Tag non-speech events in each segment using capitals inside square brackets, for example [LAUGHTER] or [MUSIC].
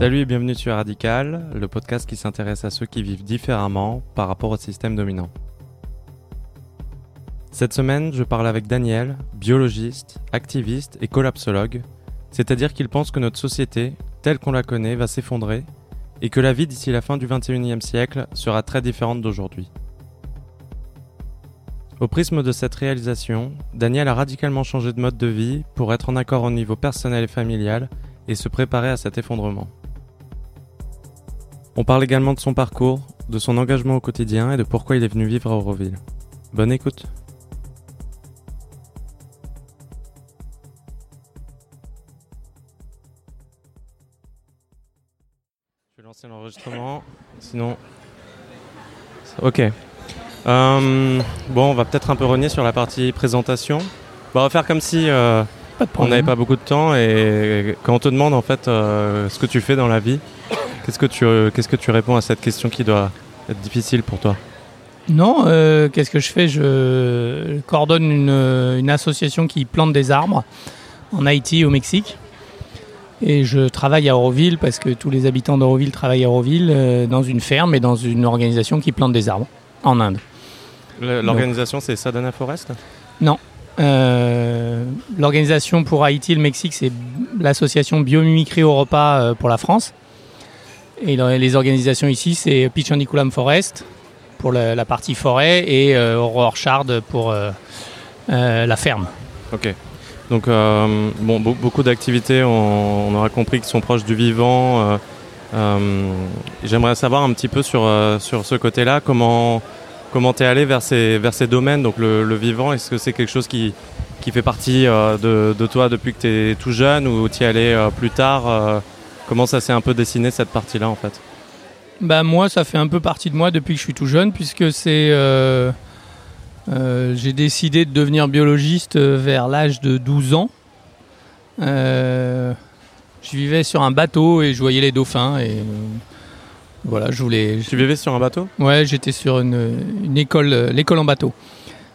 Salut et bienvenue sur Radical, le podcast qui s'intéresse à ceux qui vivent différemment par rapport au système dominant. Cette semaine, je parle avec Daniel, biologiste, activiste et collapsologue, c'est-à-dire qu'il pense que notre société, telle qu'on la connaît, va s'effondrer et que la vie d'ici la fin du 21e siècle sera très différente d'aujourd'hui. Au prisme de cette réalisation, Daniel a radicalement changé de mode de vie pour être en accord au niveau personnel et familial et se préparer à cet effondrement. On parle également de son parcours, de son engagement au quotidien et de pourquoi il est venu vivre à Auroville. Bonne écoute Je vais lancer l'enregistrement, sinon... Ok. Euh, bon, on va peut-être un peu renier sur la partie présentation. Bon, on va faire comme si euh, on n'avait pas beaucoup de temps et quand on te demande en fait euh, ce que tu fais dans la vie, qu'est-ce que tu qu'est-ce que tu réponds à cette question qui doit être difficile pour toi Non, euh, qu'est-ce que je fais? Je coordonne une, une association qui plante des arbres en Haïti, au Mexique. Et je travaille à Auroville parce que tous les habitants d'Auroville travaillent à Auroville euh, dans une ferme et dans une organisation qui plante des arbres en Inde. L'organisation c'est Sadana Forest? Non. Euh, L'organisation pour Haïti le Mexique, c'est l'association Biomimicry Europa euh, pour la France. Et le- les organisations ici, c'est Pichaniculam Forest pour la, partie forêt et euh, Orchard pour euh, euh, la ferme. Ok. Donc, euh, bon, be- beaucoup d'activités, on, aura compris, qui sont proches du vivant. J'aimerais savoir un petit peu sur, sur ce côté-là, comment comment t'es allé vers ces, vers ces domaines, donc le, vivant, est-ce que c'est quelque chose qui, qui fait partie de, de toi depuis que tu es tout jeune ou t'y allais euh, plus tard Comment ça s'est un peu dessiné cette partie-là en fait? Bah moi, ça fait un peu partie de moi depuis que je suis tout jeune, puisque c'est euh, euh, j'ai décidé de devenir biologiste euh, vers l'âge de 12 ans. Euh, je vivais sur un bateau et je voyais les dauphins et voilà, je voulais. Tu vivais sur un bateau? Ouais, j'étais sur une, une école, l'école en bateau,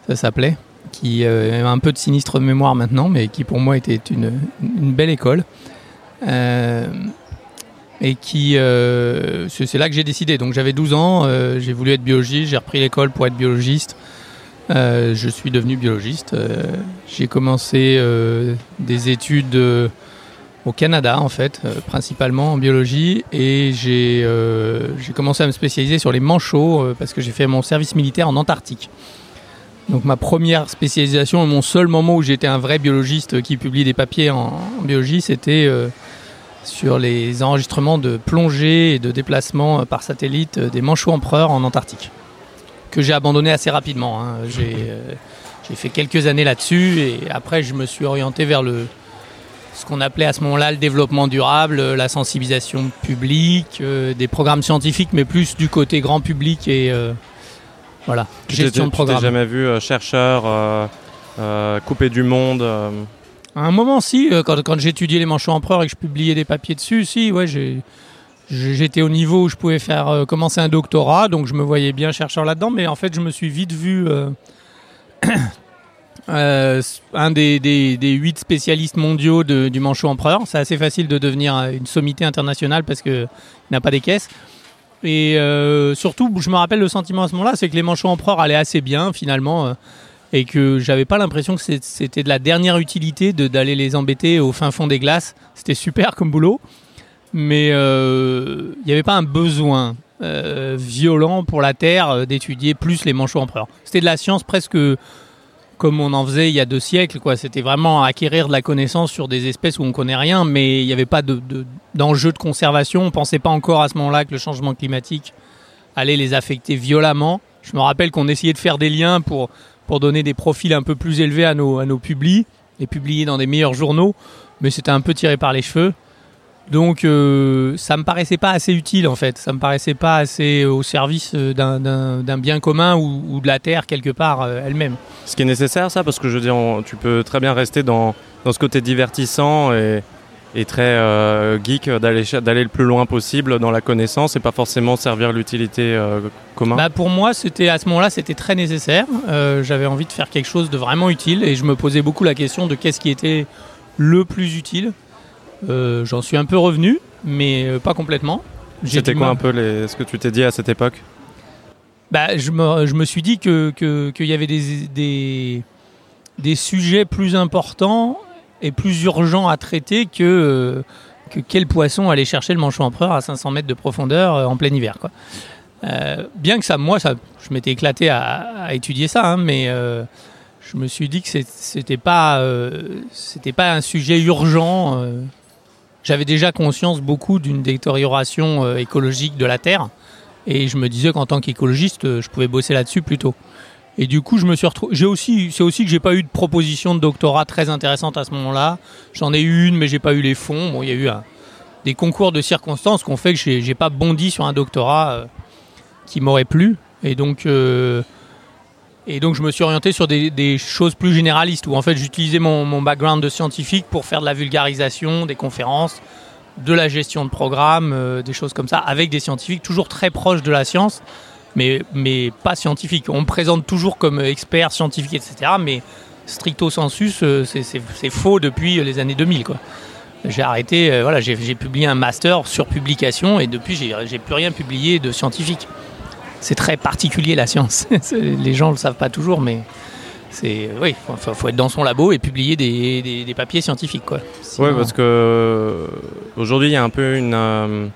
ça s'appelait, qui a un peu de sinistre mémoire maintenant, mais qui pour moi était une, une belle école. Euh, et qui, euh, c'est là que j'ai décidé. Donc j'avais 12 ans, euh, j'ai voulu être biologiste, j'ai repris l'école pour être biologiste. Euh, je suis devenu biologiste. Euh, j'ai commencé euh, des études euh, au Canada en fait, principalement en biologie, et j'ai commencé à me spécialiser sur les manchots parce que j'ai fait mon service militaire en Antarctique. Donc ma première spécialisation mon seul moment où j'étais un vrai biologiste qui publie des papiers en, en biologie, c'était sur les enregistrements de plongée et de déplacement euh, par satellite euh, des manchots empereurs en Antarctique, que j'ai abandonné assez rapidement. hein. J'ai euh, j'ai fait quelques années là-dessus et après je me suis orienté vers le, ce qu'on appelait à ce moment-là le développement durable, la sensibilisation publique, euh, des programmes scientifiques, mais plus du côté grand public et euh, voilà, Tu gestion de Tu programme. jamais vu chercheur, coupé du monde À un moment, si, euh, quand, quand j'étudiais les manchots empereurs et que je publiais des papiers dessus, si, ouais, j'étais au niveau où je pouvais faire euh, commencer un doctorat, donc je me voyais bien chercheur là-dedans, mais en fait, je me suis vite vu euh, [COUGHS] un des, des, des huit spécialistes mondiaux du manchot empereur. C'est assez facile de devenir une sommité internationale parce qu'il n'a pas des caisses. Et surtout, je me rappelle le sentiment à ce moment-là, c'est que les manchots empereurs allaient assez bien finalement. Euh, et que j'avais pas l'impression que c'était de la dernière utilité d'aller les embêter au fin fond des glaces. C'était super comme boulot, mais euh, il n'y avait pas un besoin euh, violent pour la Terre euh, d'étudier plus les manchots empereurs. C'était de la science presque comme on en faisait il y a deux siècles. C'était vraiment acquérir de la connaissance sur des espèces où on connaît rien, mais il n'y avait pas de- de- d'enjeu de, conservation. On pensait pas encore à ce moment-là que le changement climatique allait les affecter violemment. Je me rappelle qu'on essayait de faire des liens pour pour donner des profils un peu plus élevés à nos, à nos et publier dans des meilleurs journaux, mais c'était un peu tiré par les cheveux. Donc euh, ça me paraissait pas assez utile en fait, ça me paraissait pas assez au service euh, d'un- bien commun ou, de la Terre quelque part euh, elle-même. Ce qui est nécessaire, ça, parce que je veux dire, tu peux très bien rester dans, dans ce côté divertissant et, et très euh, geek d'aller d'aller le plus loin possible dans la connaissance et pas forcément servir l'utilité euh, commune. Bah, pour moi, c'était à ce moment-là, c'était très nécessaire. Euh, J'avais envie de faire quelque chose de vraiment utile et je me posais beaucoup la question de qu'est-ce qui était le plus utile. J'en suis un peu revenu mais pas complètement. C'était quoi un peu les... ce que tu t'es dit à cette époque? Bah, je, me, je me suis dit qu'il que, qu'il y avait des, des, des, sujets plus importants et plus urgents à traiter que, que quel poisson aller chercher le manchot empereur à 500 mètres de profondeur en plein hiver. Euh, bien que ça, moi, ça, je m'étais éclaté à, étudier ça, hein, mais euh, je me suis dit que c'était pas, euh, pas un sujet urgent. J'avais déjà conscience beaucoup d'une détérioration écologique de la Terre, et je me disais qu'en tant qu'écologiste, je pouvais bosser là-dessus plutôt. Et du coup, je me suis retrouvé. J'ai aussi, c'est aussi que j'ai pas eu de proposition de doctorat très intéressante à ce moment-là. J'en ai eu une, mais j'ai pas eu les fonds. Bon, il y a eu des concours de circonstances qui ont fait que j'ai pas bondi sur un doctorat qui m'aurait plu. Et donc, euh, et donc, je me suis orienté sur des, choses plus généralistes, où en fait, j'utilisais mon, background de scientifique pour faire de la vulgarisation, des conférences, de la gestion de programmes, euh, des choses comme ça, avec des scientifiques toujours très proches de la science, mais, mais pas scientifiques. On me présente toujours comme expert scientifique, etc. Mais stricto sensus, euh, c'est faux depuis les années 2000. Quoi. J'ai arrêté, voilà, j'ai publié un master sur publication et depuis, j'ai plus rien publié de scientifique c'est très particulier la science. [LAUGHS] Les gens ne le savent pas toujours, mais c'est oui, faut, faut être dans son labo et publier des, papiers scientifiques quoi. Oui, parce que euh, aujourd'hui il y a un peu une, euh,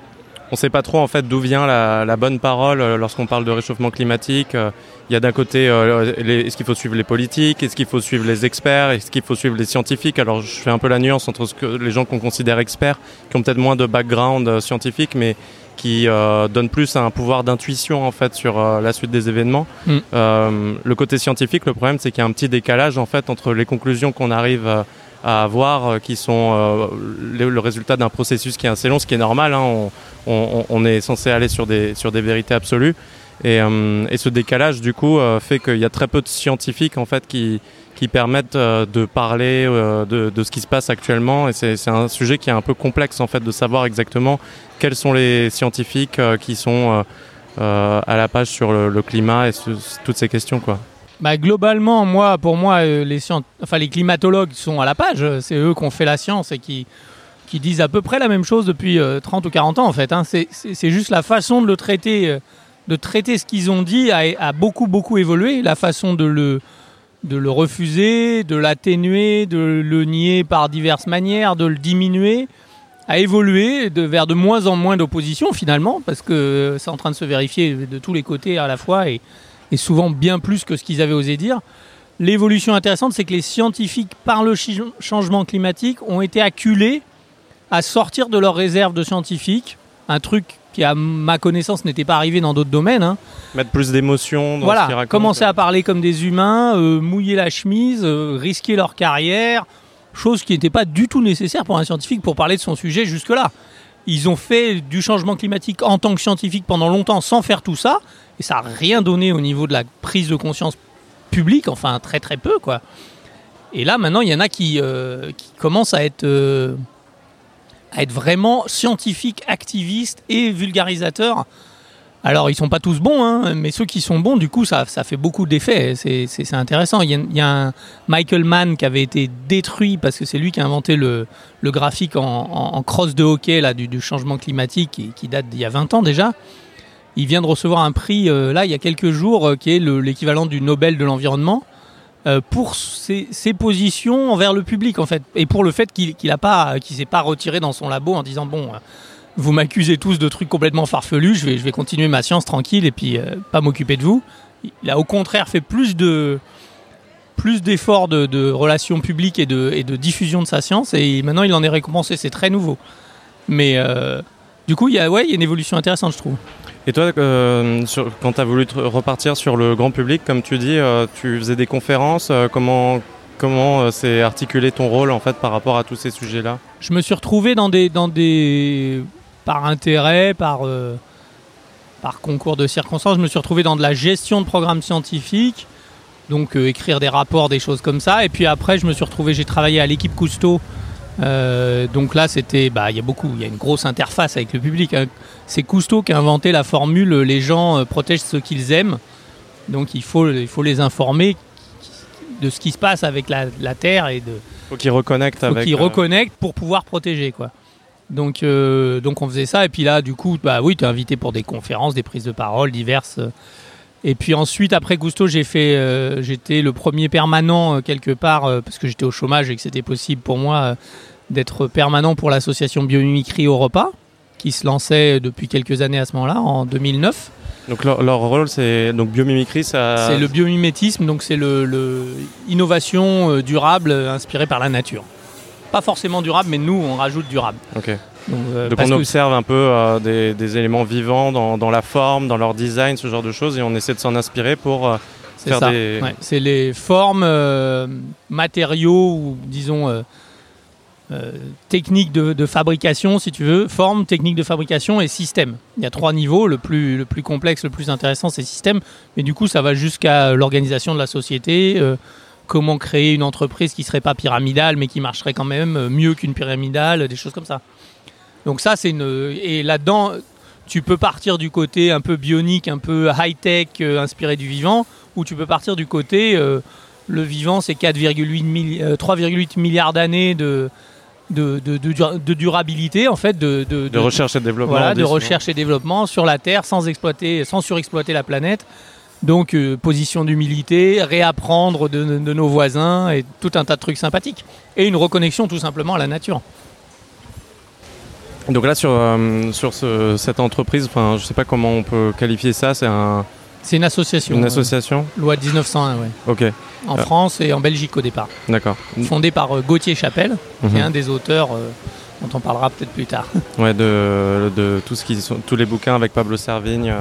on ne sait pas trop en fait d'où vient la, bonne parole euh, lorsqu'on parle de réchauffement climatique. Il y a d'un côté, est-ce qu'il faut suivre les politiques, est-ce qu'il faut suivre les experts, est-ce qu'il faut suivre les scientifiques? Alors je fais un peu la nuance entre ce que les gens qu'on considère experts, qui ont peut-être moins de background scientifique, mais qui euh, donne plus un pouvoir d'intuition en fait sur euh, la suite des événements. Mm. Euh, le côté scientifique, le problème c'est qu'il y a un petit décalage en fait entre les conclusions qu'on arrive à avoir, qui sont le, résultat d'un processus qui est assez long, ce qui est normal. Hein. on, on, est censé aller sur des sur des vérités absolues. Et, et ce décalage, du coup, fait qu'il y a très peu de scientifiques en fait qui, qui permettent de parler de, de, ce qui se passe actuellement. Et c'est un sujet qui est un peu complexe en fait de savoir exactement quels sont les scientifiques euh, qui sont euh, euh, à la page sur le, climat et toutes ces questions quoi bah, globalement, moi, pour moi, les, enfin, les climatologues sont à la page. C'est eux qui ont fait la science et qui, qui disent à peu près la même chose depuis 30 ou 40 ans, en fait. Hein. C'est juste la façon de le traiter, de traiter ce qu'ils ont dit a, beaucoup, beaucoup évolué. La façon de le, de le refuser, de l'atténuer, de le nier par diverses manières, de le diminuer a évolué vers de moins en moins d'opposition finalement, parce que c'est en train de se vérifier de tous les côtés à la fois et, souvent bien plus que ce qu'ils avaient osé dire. L'évolution intéressante, c'est que les scientifiques, par le changement climatique, ont été acculés à sortir de leurs réserves de scientifiques, un truc qui, à ma connaissance, n'était pas arrivé dans d'autres domaines. Hein. Mettre plus d'émotion dans voilà, ce commencer à parler comme des humains, euh, mouiller la chemise, euh, risquer leur carrière, chose qui n'était pas du tout nécessaire pour un scientifique pour parler de son sujet jusque-là. Ils ont fait du changement climatique en tant que scientifique pendant longtemps sans faire tout ça, et ça n'a rien donné au niveau de la prise de conscience publique, enfin très très peu quoi. Et là maintenant il y en a qui, euh, qui commencent à être, euh, à être vraiment scientifiques, activistes et vulgarisateurs alors, ils sont pas tous bons, hein, mais ceux qui sont bons, du coup, ça, ça fait beaucoup d'effets. C'est intéressant. Il y, a, un Michael Mann qui avait été détruit parce que c'est lui qui a inventé le, le graphique en, en, cross de hockey là, du changement climatique qui, date d'il y a 20 ans déjà. Il vient de recevoir un prix, euh, là, il y a quelques jours, euh, qui est l'équivalent du Nobel de l'environnement. Euh, pour ses, positions envers le public en fait et pour le fait qu'il qu'il s'est pas retiré dans son labo en disant bon vous m'accusez tous de trucs complètement farfelus, je vais, je vais continuer ma science tranquille et puis pas m'occuper de vous. Il a au contraire fait plus de plus d'efforts de, relations publiques et de, et de diffusion de sa science et maintenant il en est récompensé, c'est très nouveau. Mais du coup, il ouais, il y a une évolution intéressante, je trouve. Et toi, euh, quand tu as voulu repartir sur le grand public, comme tu dis, tu faisais des conférences, comment comment s'est articulé ton rôle en fait par rapport à tous ces sujets-là? Je me suis retrouvé dans des, dans des par intérêt, par, euh, par concours de circonstances. Je me suis retrouvé dans de la gestion de programmes scientifiques, donc euh, écrire des rapports, des choses comme ça. Et puis après, je me suis retrouvé, j'ai travaillé à l'équipe Cousteau. Euh, donc là, c'était, bah, il y a beaucoup, il y a une grosse interface avec le public. Hein. C'est Cousteau qui a inventé la formule "les gens protègent ce qu'ils aiment". Donc il faut, il faut les informer de ce qui se passe avec la, Terre et de. Faut qu'ils reconnectent faut qu'ils reconnectent pour pouvoir protéger, quoi. Donc, euh, donc on faisait ça. Et puis là, du coup, bah oui, tu es invité pour des conférences, des prises de parole diverses. Et puis ensuite, après Gusto, j'ai fait, euh, j'étais le premier permanent euh, quelque part parce que j'étais au chômage et que c'était possible pour moi d'être permanent pour l'association Biomimicry Europa, qui se lançait depuis quelques années à ce moment-là, en 2009. Donc leur, leur rôle, c'est donc biomimicry, ça. C'est le biomimétisme, donc c'est le, le innovation durable inspirée par la nature pas forcément durable, mais nous, on rajoute durable. Ok. Donc, euh, on observe un peu euh, des, éléments vivants dans, la forme, dans leur design, ce genre de choses, et on essaie de s'en inspirer pour euh, faire des... C'est les formes, matériaux, ou disons... techniques de, fabrication, si tu veux, forme, technique de fabrication et système. Il y a trois niveaux. Le plus, le plus complexe, le plus intéressant, c'est système. Mais du coup, ça va jusqu'à l'organisation de la société, comment créer une entreprise qui serait pas pyramidale, mais qui marcherait quand même euh, mieux qu'une pyramidale, des choses comme ça. Donc ça, c'est une... Et là-dedans, tu peux partir du côté un peu bionique, un peu high-tech, euh, inspiré du vivant, ou tu peux partir du côté, euh, le vivant, c'est 4,8 3,8 milliards d'années de, de, de, durabilité, en fait, de, de, recherche et développement. Voilà, de recherche et développement sur la Terre sans exploiter, sans surexploiter la planète. Donc, euh, position d'humilité, réapprendre de, nos voisins et tout un tas de trucs sympathiques. Et une reconnexion tout simplement à la nature. Donc là, sur, euh, sur cette entreprise, je ne sais pas comment on peut qualifier ça, c'est un... C'est une association. Une association Loi 1901, oui. Ok. En France et en Belgique au départ. D'accord. Fondée par euh, Gauthier Chapelle, qui est mhm. un des auteurs dont on parlera peut-être plus tard. [LAUGHS] Ouais, de, de tout ce qui sont, tous les bouquins avec Pablo Servigne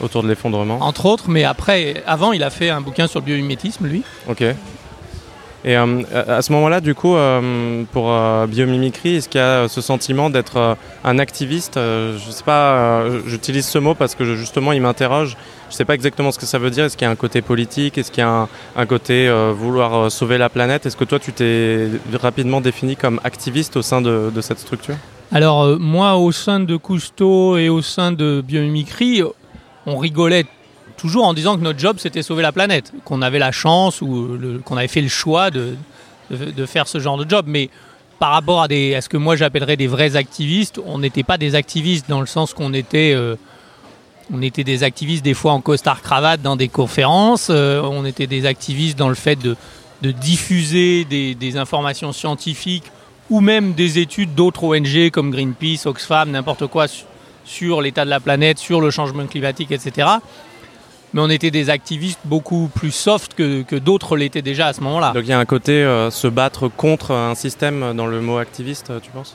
autour de l'effondrement. Entre autres, mais après, avant, il a fait un bouquin sur le biomimétisme, lui. Ok. Et euh, à ce moment-là, du coup, euh, pour euh, biomimicry, est-ce qu'il y a ce sentiment d'être un activiste Je ne sais pas, j'utilise ce mot parce que justement, il m'interroge. Je ne sais pas exactement ce que ça veut dire. Est-ce qu'il y a un côté politique? Est-ce qu'il y a un, côté vouloir sauver la planète? Est-ce que toi, tu t'es rapidement défini comme activiste au sein de, cette structure? Alors, moi, au sein de Cousteau et au sein de Biomimicry, on rigolait toujours en disant que notre job c'était sauver la planète, qu'on avait la chance ou qu'on avait fait le choix de, faire ce genre de job. Mais par rapport à, des, à ce que moi j'appellerais des vrais activistes, on n'était pas des activistes dans le sens qu'on était, euh, on était des activistes des fois en costard cravate dans des conférences, euh, on était des activistes dans le fait de, diffuser des, informations scientifiques ou même des études d'autres ONG comme Greenpeace, Oxfam, n'importe quoi sur l'état de la planète, sur le changement climatique, etc. Mais on était des activistes beaucoup plus soft que, d'autres l'étaient déjà à ce moment-là. Donc il y a un côté euh, se battre contre un système dans le mot activiste, tu penses?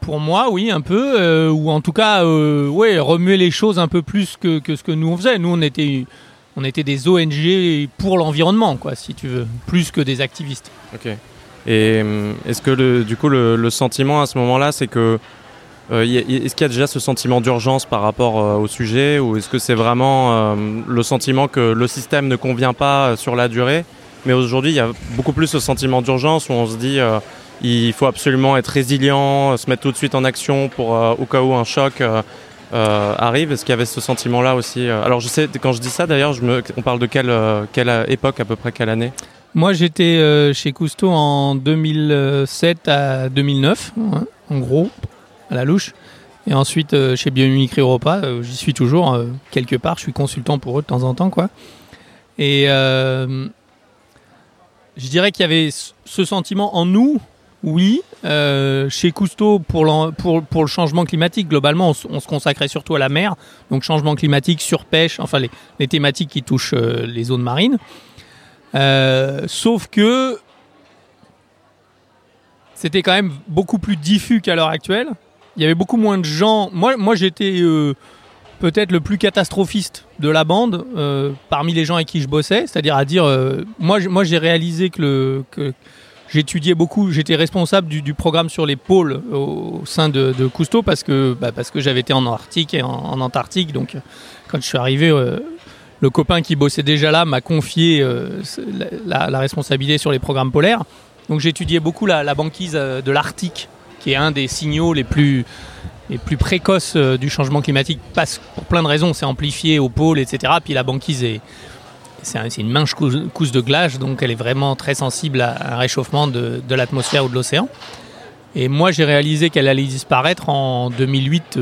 Pour moi, oui, un peu. Euh, ou en tout cas, euh, remuer les choses un peu plus que, ce que nous on faisait. Nous, on était, on était des ONG pour l'environnement, quoi, si tu veux, plus que des activistes. Ok. Et est-ce que du coup, le, sentiment à ce moment-là, c'est que euh, est-ce qu'il y a déjà ce sentiment d'urgence par rapport euh, au sujet ou est-ce que c'est vraiment euh, le sentiment que le système ne convient pas sur la durée? Mais aujourd'hui, il y a beaucoup plus ce sentiment d'urgence où on se dit il faut absolument être résilient, se mettre tout de suite en action pour au cas où un choc arrive. Est-ce qu'il y avait ce sentiment-là aussi Alors je sais, quand je dis ça d'ailleurs, on parle de quelle, époque, à peu près quelle année? Moi, j'étais chez Cousteau en 2007 à 2009, hein, en gros à la louche. Et ensuite, euh, chez Biomimicry Europa, euh, j'y suis toujours, euh, quelque part. Je suis consultant pour eux de temps en temps, quoi. Et je dirais qu'il y avait ce sentiment en nous, oui. chez Cousteau, pour, le changement climatique, globalement, on, se consacrait surtout à la mer. Donc, changement climatique, surpêche, enfin, les, thématiques qui touchent les zones marines. sauf que c'était quand même beaucoup plus diffus qu'à l'heure actuelle il y avait beaucoup moins de gens. Moi, j'étais euh, peut-être le plus catastrophiste de la bande euh, parmi les gens avec qui je bossais. C'est-à-dire à dire, euh, moi, moi j'ai réalisé que, le, que j'étudiais beaucoup, j'étais responsable du, programme sur les pôles au, sein de, Cousteau parce que, bah, que j'avais été en Arctique et en, Antarctique. Donc, quand je suis arrivé, le copain qui bossait déjà là m'a confié la, responsabilité sur les programmes polaires. Donc, j'étudiais beaucoup la, la banquise de l'Arctique qui est un des signaux les plus, les plus précoces euh, du changement climatique, parce pour plein de raisons, c'est amplifié au pôle, etc. Puis la banquise est, c'est une mince couche de glace, donc elle est vraiment très sensible à un réchauffement de, de l'atmosphère ou de l'océan. Et moi, j'ai réalisé qu'elle allait disparaître en 2008.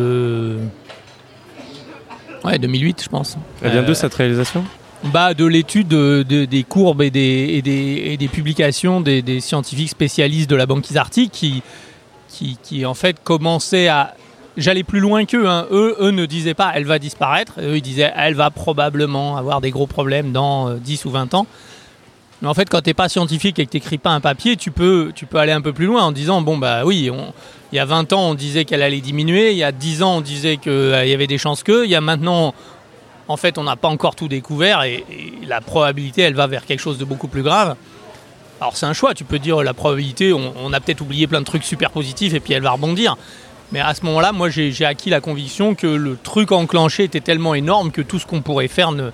Ouais, 2008, je pense. Elle vient de cette réalisation? bah, de l'étude des courbes et des, et des, publications des, scientifiques spécialistes de la banquise arctique qui, qui, qui en fait commençaient à j'allais plus loin qu'eux. Hein. Eux, eux ne disaient pas elle va disparaître. Eux, ils disaient elle va probablement avoir des gros problèmes dans 10 euh, ou 20 ans. Mais en fait, quand tu n'es pas scientifique et que tu n'écris pas un papier, tu peux, tu peux aller un peu plus loin en disant bon, bah oui, il y a 20 ans, on disait qu'elle allait diminuer. Il y a 10 ans, on disait qu'il euh, y avait des chances que. Il y a maintenant, en fait, on n'a pas encore tout découvert et, la probabilité, elle va vers quelque chose de beaucoup plus grave. Alors, c'est un choix. Tu peux dire la probabilité, on a peut-être oublié plein de trucs super positifs et puis elle va rebondir. Mais à ce moment-là, moi, j'ai acquis la conviction que le truc enclenché était tellement énorme que tout ce qu'on pourrait faire ne,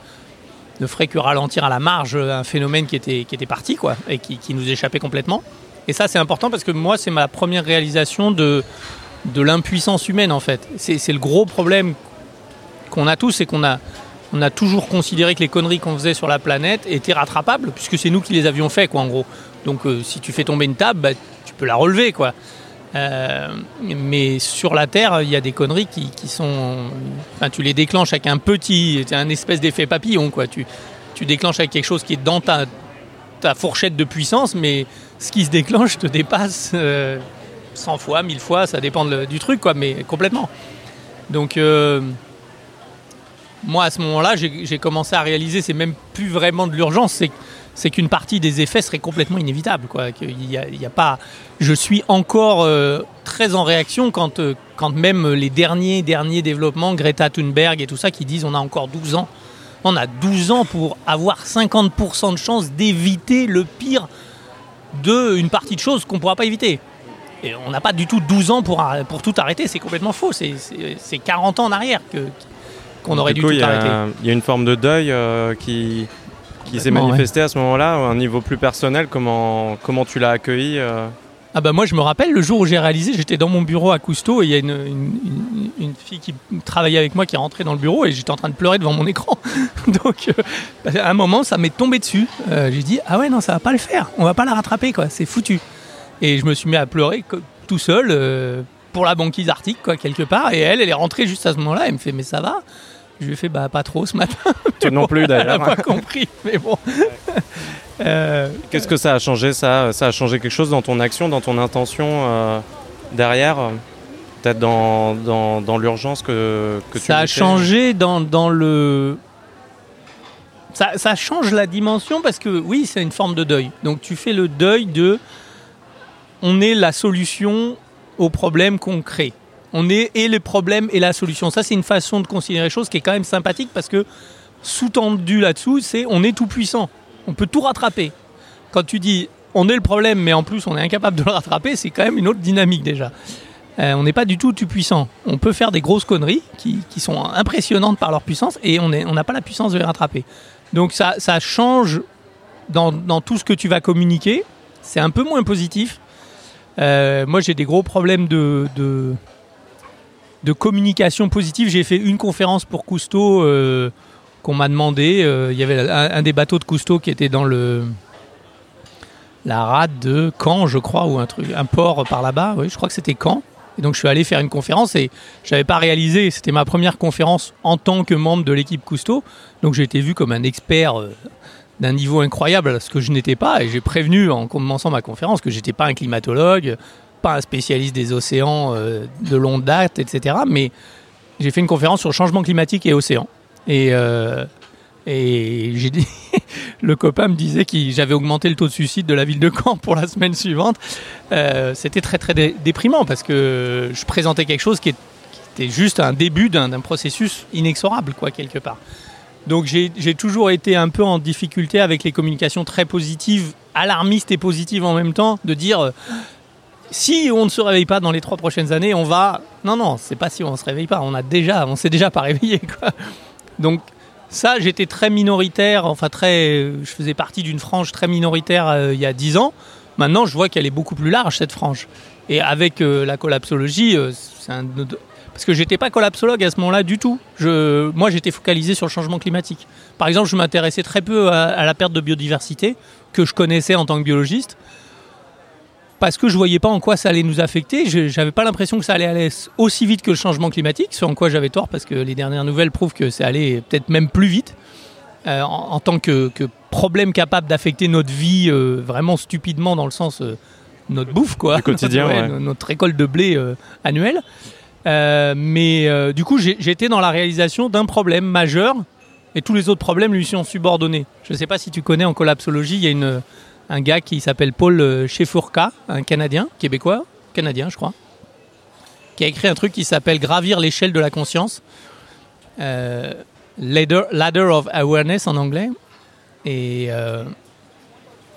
ferait que ralentir à la marge un phénomène qui était, parti, quoi, et qui, nous échappait complètement. Et ça, c'est important parce que moi, c'est ma première réalisation de, l'impuissance humaine, en fait. C'est le gros problème qu'on a tous, c'est qu'on a, on a toujours considéré que les conneries qu'on faisait sur la planète étaient rattrapables, puisque c'est nous qui les avions fait, quoi, en gros. Donc, euh, si tu fais tomber une table, bah, tu peux la relever, quoi. Euh, mais sur la Terre, il y a des conneries qui, sont. Enfin, tu les déclenches avec un petit. C'est un espèce d'effet papillon, quoi. Tu, tu déclenches avec quelque chose qui est dans ta, ta fourchette de puissance, mais ce qui se déclenche te dépasse 100 euh, fois, 1000 fois, ça dépend du truc, quoi, mais complètement. Donc. Euh, moi, à ce moment-là, j'ai commencé à réaliser, c'est même plus vraiment de l'urgence, c'est qu'une partie des effets serait complètement inévitable. Quoi. Il y a, pas... Je suis encore euh, très en réaction quand, euh, quand même les derniers, derniers développements, Greta Thunberg et tout ça, qui disent on a encore 12 ans. On a 12 ans pour avoir 50% de chance d'éviter le pire d'une partie de choses qu'on ne pourra pas éviter. Et on n'a pas du tout 12 ans pour, pour tout arrêter, c'est complètement faux. C'est 40 ans en arrière qu'on aurait dû tout arrêter. Il y a une forme de deuil euh, qui, qui s'est manifesté à ce moment-là, à un niveau plus personnel, comment, comment tu l'as accueilli euh ah bah moi je me rappelle le jour où j'ai réalisé, j'étais dans mon bureau à Cousteau et il y a une, une, fille qui travaillait avec moi qui est rentrée dans le bureau et j'étais en train de pleurer devant mon écran. [LAUGHS] Donc euh, à un moment ça m'est tombé dessus. Euh, j'ai dit ah ouais non ça va pas le faire, on va pas la rattraper quoi, c'est foutu. Et je me suis mis à pleurer tout seul pour la banquise arctique quoi quelque part et elle elle est rentrée juste à ce moment-là, elle me fait mais ça va je lui ai fait bah, pas trop ce matin. [LAUGHS] Tu non plus d'ailleurs. Elle n'a pas compris, mais bon. [LAUGHS] Euh, Qu'est-ce que ça a changé? Ça Ça a changé quelque chose dans ton action, dans ton intention euh, derrière? Peut-être dans, dans, dans l'urgence que, que tu Ça a changé dans, dans le. Ça, ça, change la dimension parce que oui, c'est une forme de deuil. Donc tu fais le deuil de. On est la solution au problème qu'on crée on est et le problème et la solution. Ça, c'est une façon de considérer les choses qui est quand même sympathique parce que sous-tendu là-dessous, c'est on est tout puissant. On peut tout rattraper. Quand tu dis on est le problème, mais en plus on est incapable de le rattraper, c'est quand même une autre dynamique déjà. Euh, on n'est pas du tout tout puissant. On peut faire des grosses conneries qui, sont impressionnantes par leur puissance et on n'a pas la puissance de les rattraper. Donc ça, change dans, tout ce que tu vas communiquer. C'est un peu moins positif. Euh, moi j'ai des gros problèmes de communication positive. J'ai fait une conférence pour Cousteau euh, qu'on m'a demandé. Euh, il y avait un, des bateaux de Cousteau qui était dans le la rade de Caen, je crois, ou un truc, un port par là-bas. Je crois que c'était Caen. Et donc je suis allé faire une conférence et je n'avais pas réalisé. C'était ma première conférence en tant que membre de l'équipe Cousteau. Donc j'ai été vu comme un expert. Euh, d'un niveau incroyable, ce que je n'étais pas, et j'ai prévenu en commençant ma conférence que j'étais pas un climatologue, pas un spécialiste des océans euh, de longue date, etc. Mais j'ai fait une conférence sur changement climatique et océan. Et, euh, [LAUGHS] le copain me disait que j'avais augmenté le taux de suicide de la ville de Caen pour la semaine suivante. Euh, c'était très très déprimant parce que je présentais quelque chose qui, était juste un début d'un processus inexorable, quoi, quelque part. Donc j'ai toujours été un peu en difficulté avec les communications très positives, alarmistes et positives en même temps, de dire si on ne se réveille pas dans les trois prochaines années, on va. Non, non, c'est pas si on ne se réveille pas. On a déjà, on s'est déjà pas réveillé. Quoi. Donc ça, j'étais très minoritaire. Enfin, très. Je faisais partie d'une frange très minoritaire euh, il y a dix ans. Maintenant, je vois qu'elle est beaucoup plus large cette frange. Et avec euh, la collapsologie, euh, c'est un parce que j'étais pas collapsologue à ce moment-là du tout. Je, moi, j'étais focalisé sur le changement climatique. Par exemple, je m'intéressais très peu à, la perte de biodiversité que je connaissais en tant que biologiste parce que je voyais pas en quoi ça allait nous affecter. Je J'avais pas l'impression que ça allait aller aussi vite que le changement climatique, ce en quoi j'avais tort, parce que les dernières nouvelles prouvent que ça allait peut-être même plus vite. Euh, en, en, tant que, que, problème capable d'affecter notre vie euh, vraiment stupidement dans le sens euh, notre bouffe quoi, du quotidien, notre, [LAUGHS] ouais, ouais. notre récolte de blé euh, annuelle. Mais du coup, j'étais dans la réalisation d'un problème majeur et tous les autres problèmes lui sont subordonnés. Je ne sais pas si tu connais en collapsologie, il y a une, un gars qui s'appelle Paul Chefourka, un Canadien, québécois, canadien je crois, qui a écrit un truc qui s'appelle Gravir l'échelle de la conscience. Euh, ladder, ladder, of Awareness en anglais. Et euh,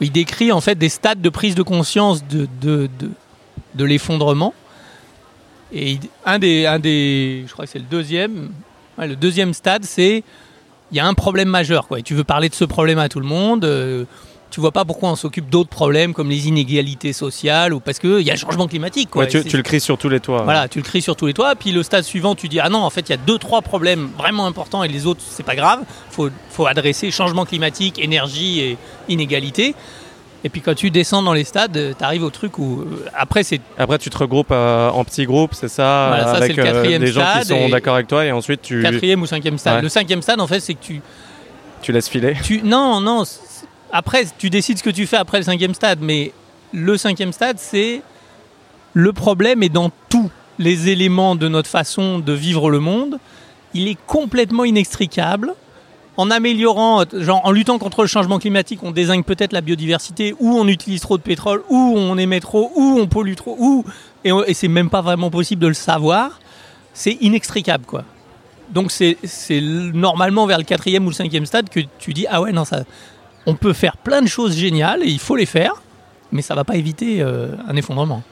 il décrit en fait des stades de prise de conscience de, de, de, de l'effondrement. Et un, des, un des. Je crois que c'est le deuxième. Le deuxième stade, c'est. Il y a un problème majeur, quoi. Et tu veux parler de ce problème à tout le monde. Euh, tu vois pas pourquoi on s'occupe d'autres problèmes comme les inégalités sociales ou parce qu'il y a le changement climatique. Quoi. Ouais, tu, tu, le cries sur tous les toits. Voilà, tu le cries sur tous les toits. Puis le stade suivant, tu dis ah non, en fait, il y a deux, trois problèmes vraiment importants et les autres, c'est pas grave. Faut, faut adresser changement climatique, énergie et inégalité. Et puis quand tu descends dans les stades, tu arrives au truc où après c'est. Après tu te regroupes euh, en petits groupes, c'est ça, voilà, ça avec le euh, des gens qui sont d'accord avec toi et ensuite tu. Quatrième ou cinquième stade. Ouais. Le cinquième stade, en fait, c'est que tu. Tu laisses filer. Tu non non après, tu décides ce que tu fais après le cinquième stade, mais le cinquième stade, c'est le problème est dans tous les éléments de notre façon de vivre le monde. Il est complètement inextricable. En améliorant, genre en luttant contre le changement climatique, on désigne peut-être la biodiversité, ou on utilise trop de pétrole, ou on émet trop, ou on pollue trop, ou et, et c'est même pas vraiment possible de le savoir. C'est inextricable, quoi. Donc c'est normalement vers le quatrième ou le cinquième stade que tu dis ah ouais non ça on peut faire plein de choses géniales et il faut les faire, mais ça ne va pas éviter euh, un effondrement.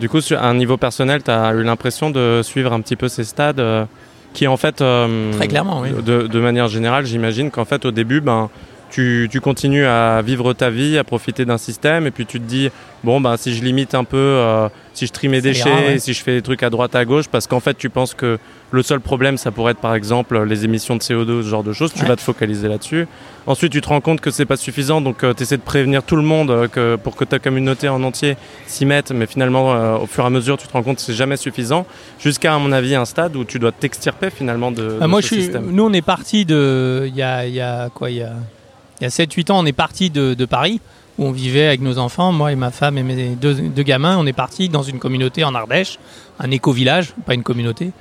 Du coup, à un niveau personnel, tu as eu l'impression de suivre un petit peu ces stades euh, qui, en fait, euh, très clairement, oui. de, de manière générale, j'imagine qu'en fait, au début, ben, tu, tu, continues à vivre ta vie, à profiter d'un système, et puis tu te dis, bon, ben, si je limite un peu, euh, si je trie mes déchets, ouais. si je fais des trucs à droite, à gauche, parce qu'en fait, tu penses que le seul problème, ça pourrait être par exemple les émissions de CO2, ce genre de choses, tu ouais. vas te focaliser là-dessus. Ensuite, tu te rends compte que c'est pas suffisant, donc euh, tu essaies de prévenir tout le monde euh, que, pour que ta communauté en entier s'y mette, mais finalement, au fur et à mesure, tu te rends compte que c'est jamais suffisant, jusqu'à, à mon avis, un stade où tu dois t'extirper finalement de, ah, de moi, ce je suis, système. Nous, on est parti de. Il y a, y a quoi Il y a, y a 7-8 ans, on est parti de, Paris où on vivait avec nos enfants, moi et ma femme et mes deux, gamins. On est parti dans une communauté en Ardèche, un éco-village, pas une communauté.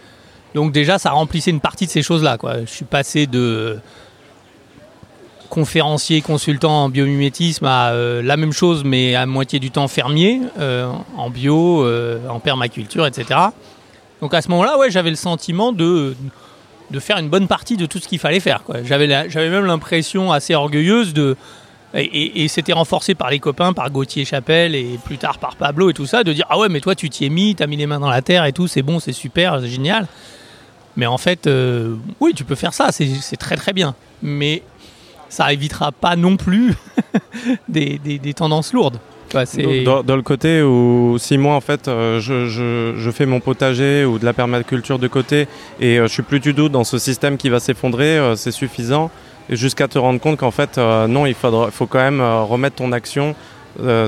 Donc déjà, ça remplissait une partie de ces choses-là. Je suis passé de conférencier, consultant en biomimétisme à euh, la même chose, mais à moitié du temps fermier, euh, en bio, euh, en permaculture, etc. Donc à ce moment-là, ouais, j'avais le sentiment de, de faire une bonne partie de tout ce qu'il fallait faire. J'avais même l'impression assez orgueilleuse de et, c'était renforcé par les copains, par Gauthier Chapelle et plus tard par Pablo et tout ça, de dire ah ouais mais toi tu t'y es mis, t'as mis les mains dans la terre et tout, c'est bon, c'est super, c'est génial. Mais en fait, euh, oui, tu peux faire ça, c'est très très bien. Mais ça évitera pas non plus [LAUGHS] des, tendances lourdes. Ouais, dans, dans, le côté où si moi en fait euh, je, je, je, fais mon potager ou de la permaculture de côté et euh, je suis plus du tout dans ce système qui va s'effondrer, euh, c'est suffisant jusqu'à te rendre compte qu'en fait non il faudra, faut quand même remettre ton action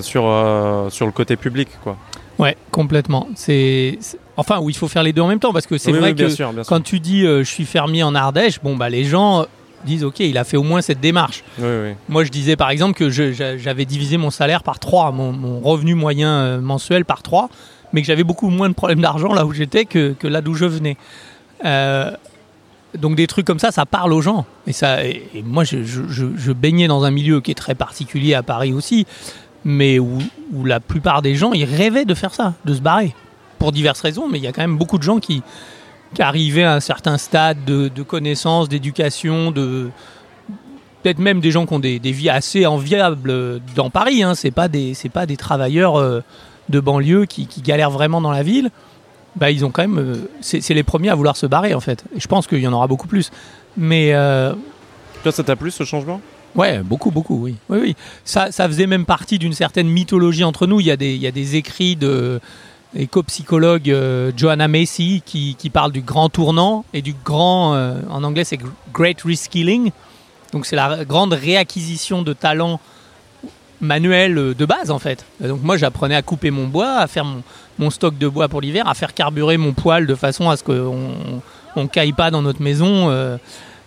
sur, sur le côté public quoi. Ouais, complètement. C'est enfin où il faut faire les deux en même temps parce que c'est oui, vrai oui, bien que sûr, bien quand tu dis je suis fermier en Ardèche, bon bah les gens disent ok il a fait au moins cette démarche. Oui, oui. Moi je disais par exemple que j'avais divisé mon salaire par 3, mon, mon revenu moyen euh, mensuel par 3, mais que j'avais beaucoup moins de problèmes d'argent là où j'étais que, que, là d'où je venais. Euh, donc des trucs comme ça, ça parle aux gens. Et, ça, et, et moi je, je, je, baignais dans un milieu qui est très particulier à Paris aussi mais où, où, la plupart des gens, ils rêvaient de faire ça, de se barrer, pour diverses raisons, mais il y a quand même beaucoup de gens qui, qui arrivaient à un certain stade de, de connaissance, d'éducation, de peut-être même des gens qui ont des, des vies assez enviables dans Paris, hein. c'est pas des c'est pas des travailleurs euh, de banlieue qui, qui, galèrent vraiment dans la ville. Bah, ils ont quand même, euh, c'est les premiers à vouloir se barrer en fait. Et je pense qu'il y en aura beaucoup plus. Mais euh... toi, ça t'a plu ce changement? Ouais, beaucoup, beaucoup, oui. Oui, oui. Ça, ça faisait même partie d'une certaine mythologie entre nous. Il y a des, il y a des écrits de éco-psychologue euh, Joanna Macy qui, parle du grand tournant et du grand, euh, en anglais c'est Great Reskilling. Donc c'est la grande réacquisition de talents manuel de base en fait. Donc moi j'apprenais à couper mon bois, à faire mon, stock de bois pour l'hiver, à faire carburer mon poêle de façon à ce qu'on on caille pas dans notre maison euh,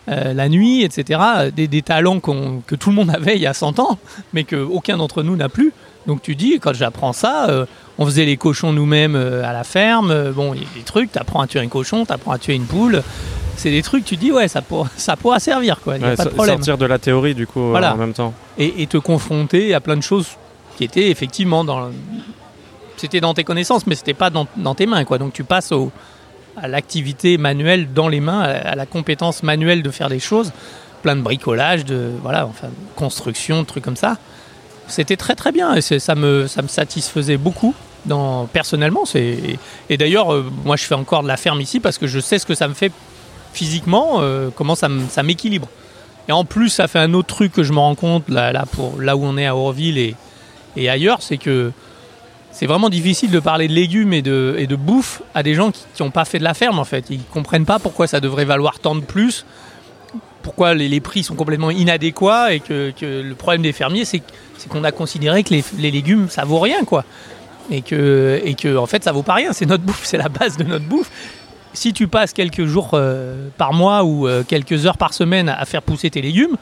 euh, la nuit, etc. Des, talents que tout le monde [LAUGHS] avait il y a 100 ans, mais qu'aucun d'entre nous n'a plus. Donc tu dis, quand j'apprends ça, euh, on faisait les cochons nous-mêmes à la ferme, bon, il y a des trucs, tu apprends à tuer un cochon, tu apprends à tuer une poule, c'est des trucs, tu dis, ouais, ça, pourra, [LAUGHS] ça pourra servir, quoi. pas de problème. Sortir de la théorie, du coup, en même temps. Et, te confronter à plein de choses qui étaient effectivement dans. C'était dans tes connaissances, mais c'était pas dans, dans, tes mains, quoi. Donc tu passes au, à l'activité manuelle dans les mains, à la compétence manuelle de faire des choses, plein de bricolage, de voilà, enfin, construction, de trucs comme ça. C'était très très bien et ça me, ça me satisfaisait beaucoup. Dans, personnellement, c'est et d'ailleurs euh, moi je fais encore de la ferme ici parce que je sais ce que ça me fait physiquement, euh, comment ça m'équilibre. Et en plus, ça fait un autre truc que je me rends compte là, pour, là où on est à Orville et, ailleurs, c'est que c'est vraiment difficile de parler de légumes et de, et de bouffe à des gens qui n'ont pas fait de la ferme en fait. Ils comprennent pas pourquoi ça devrait valoir tant de plus, pourquoi les, prix sont complètement inadéquats et que, le problème des fermiers c'est qu'on a considéré que les, légumes ça vaut rien quoi. Et que, et que en fait ça vaut pas rien, c'est notre bouffe, [LAUGHS] c'est la base de notre bouffe. Si tu passes quelques jours euh, par mois ou euh, quelques heures par semaine à, faire pousser tes légumes,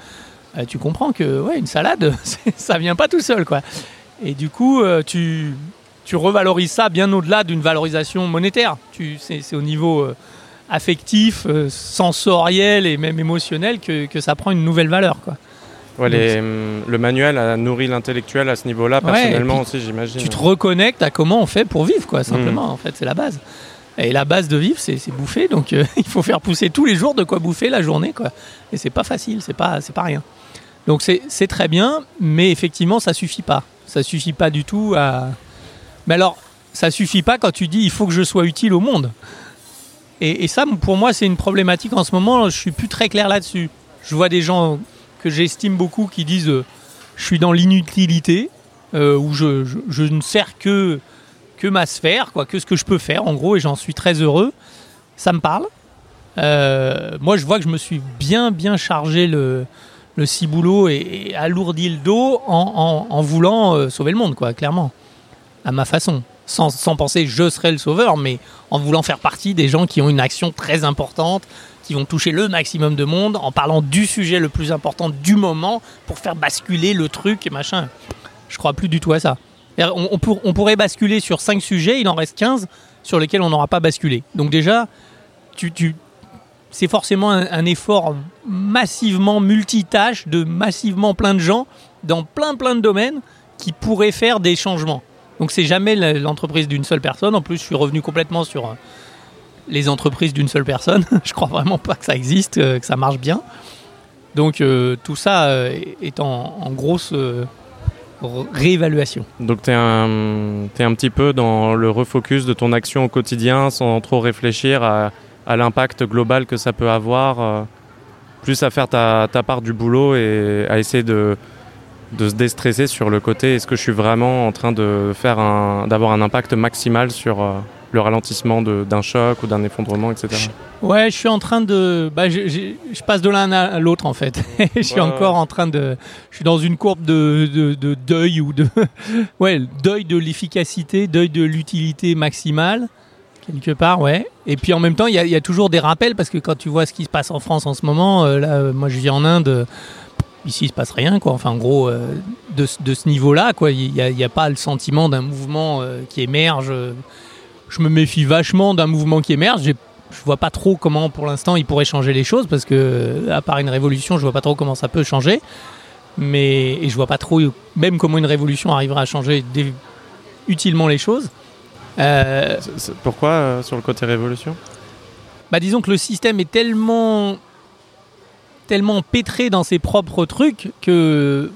euh, tu comprends que ouais, une salade, [LAUGHS] ça vient pas tout seul quoi. Et du coup, tu, tu revalorises ça bien au-delà d'une valorisation monétaire. C'est au niveau affectif, sensoriel et même émotionnel que, ça prend une nouvelle valeur. Quoi. Hum, le manuel a nourri l'intellectuel à ce niveau-là, personnellement aussi, j'imagine. Tu te reconnectes à comment on fait pour vivre, quoi, simplement. Mmh. En fait, c'est la base. Et la base de vivre, c'est bouffer. Donc, euh, [LAUGHS] il faut faire pousser tous les jours de quoi bouffer la journée, quoi. Et c'est pas facile, c'est pas, pas rien. Donc, c'est très bien, mais effectivement, ça suffit pas. Ça suffit pas du tout à, mais alors, ça suffit pas quand tu dis il faut que je sois utile au monde. Et, ça, pour moi, c'est une problématique en ce moment. Je suis plus très clair là-dessus. Je vois des gens que j'estime beaucoup qui disent euh, je suis dans l'inutilité, euh, ou je, ne sers que, que ma sphère, quoi, que ce que je peux faire, en gros, et j'en suis très heureux. Ça me parle. Euh, moi, je vois que je me suis bien, bien chargé le, le ciboulot et, alourdi le dos en, en voulant sauver le monde, quoi, clairement à ma façon. Sans, sans, penser je serai le sauveur, mais en voulant faire partie des gens qui ont une action très importante, qui vont toucher le maximum de monde, en parlant du sujet le plus important du moment pour faire basculer le truc et machin. Je crois plus du tout à ça. On, pourrait basculer sur 5 sujets, il en reste 15 sur lesquels on n'aura pas basculé. Donc déjà, tu, tu, c'est forcément un, un, effort massivement multitâche de massivement plein de gens dans plein plein de domaines qui pourraient faire des changements. Donc c'est jamais l'entreprise d'une seule personne. En plus, je suis revenu complètement sur euh, les entreprises d'une seule personne. [LAUGHS] je crois vraiment pas que ça existe, euh, que ça marche bien. Donc euh, tout ça est en, grosse réévaluation. Donc tu es, un petit peu dans le refocus de ton action au quotidien sans trop réfléchir à, l'impact global que ça peut avoir, plus à faire ta, ta, part du boulot et à essayer de, de se déstresser sur le côté est-ce que je suis vraiment en train d'avoir un impact maximal sur euh, le ralentissement d'un choc ou d'un effondrement, etc. Ouais, je suis en train de. Bah, je, je, passe de l'un à l'autre en fait. [LAUGHS] je suis encore en train de. Je suis dans une courbe de, de, de deuil ou de. [LAUGHS] ouais, deuil de l'efficacité, deuil de l'utilité maximale, quelque part, ouais. Et puis en même temps, il y, y, a toujours des rappels parce que quand tu vois ce qui se passe en France en ce moment, euh, là, moi je vis en Inde ici il se passe rien quoi enfin en gros euh, de, de, ce niveau là quoi il n'y a, pas le sentiment d'un mouvement euh, qui émerge je me méfie vachement d'un mouvement qui émerge. Je vois pas trop comment pour l'instant il pourrait changer les choses parce que à part une révolution je vois pas trop comment ça peut changer. Mais et je vois pas trop même comment une révolution arrivera à changer utilement les choses. Euh, pourquoi sur le côté révolution? Bah disons que le système est tellement tellement pétré dans ses propres trucs que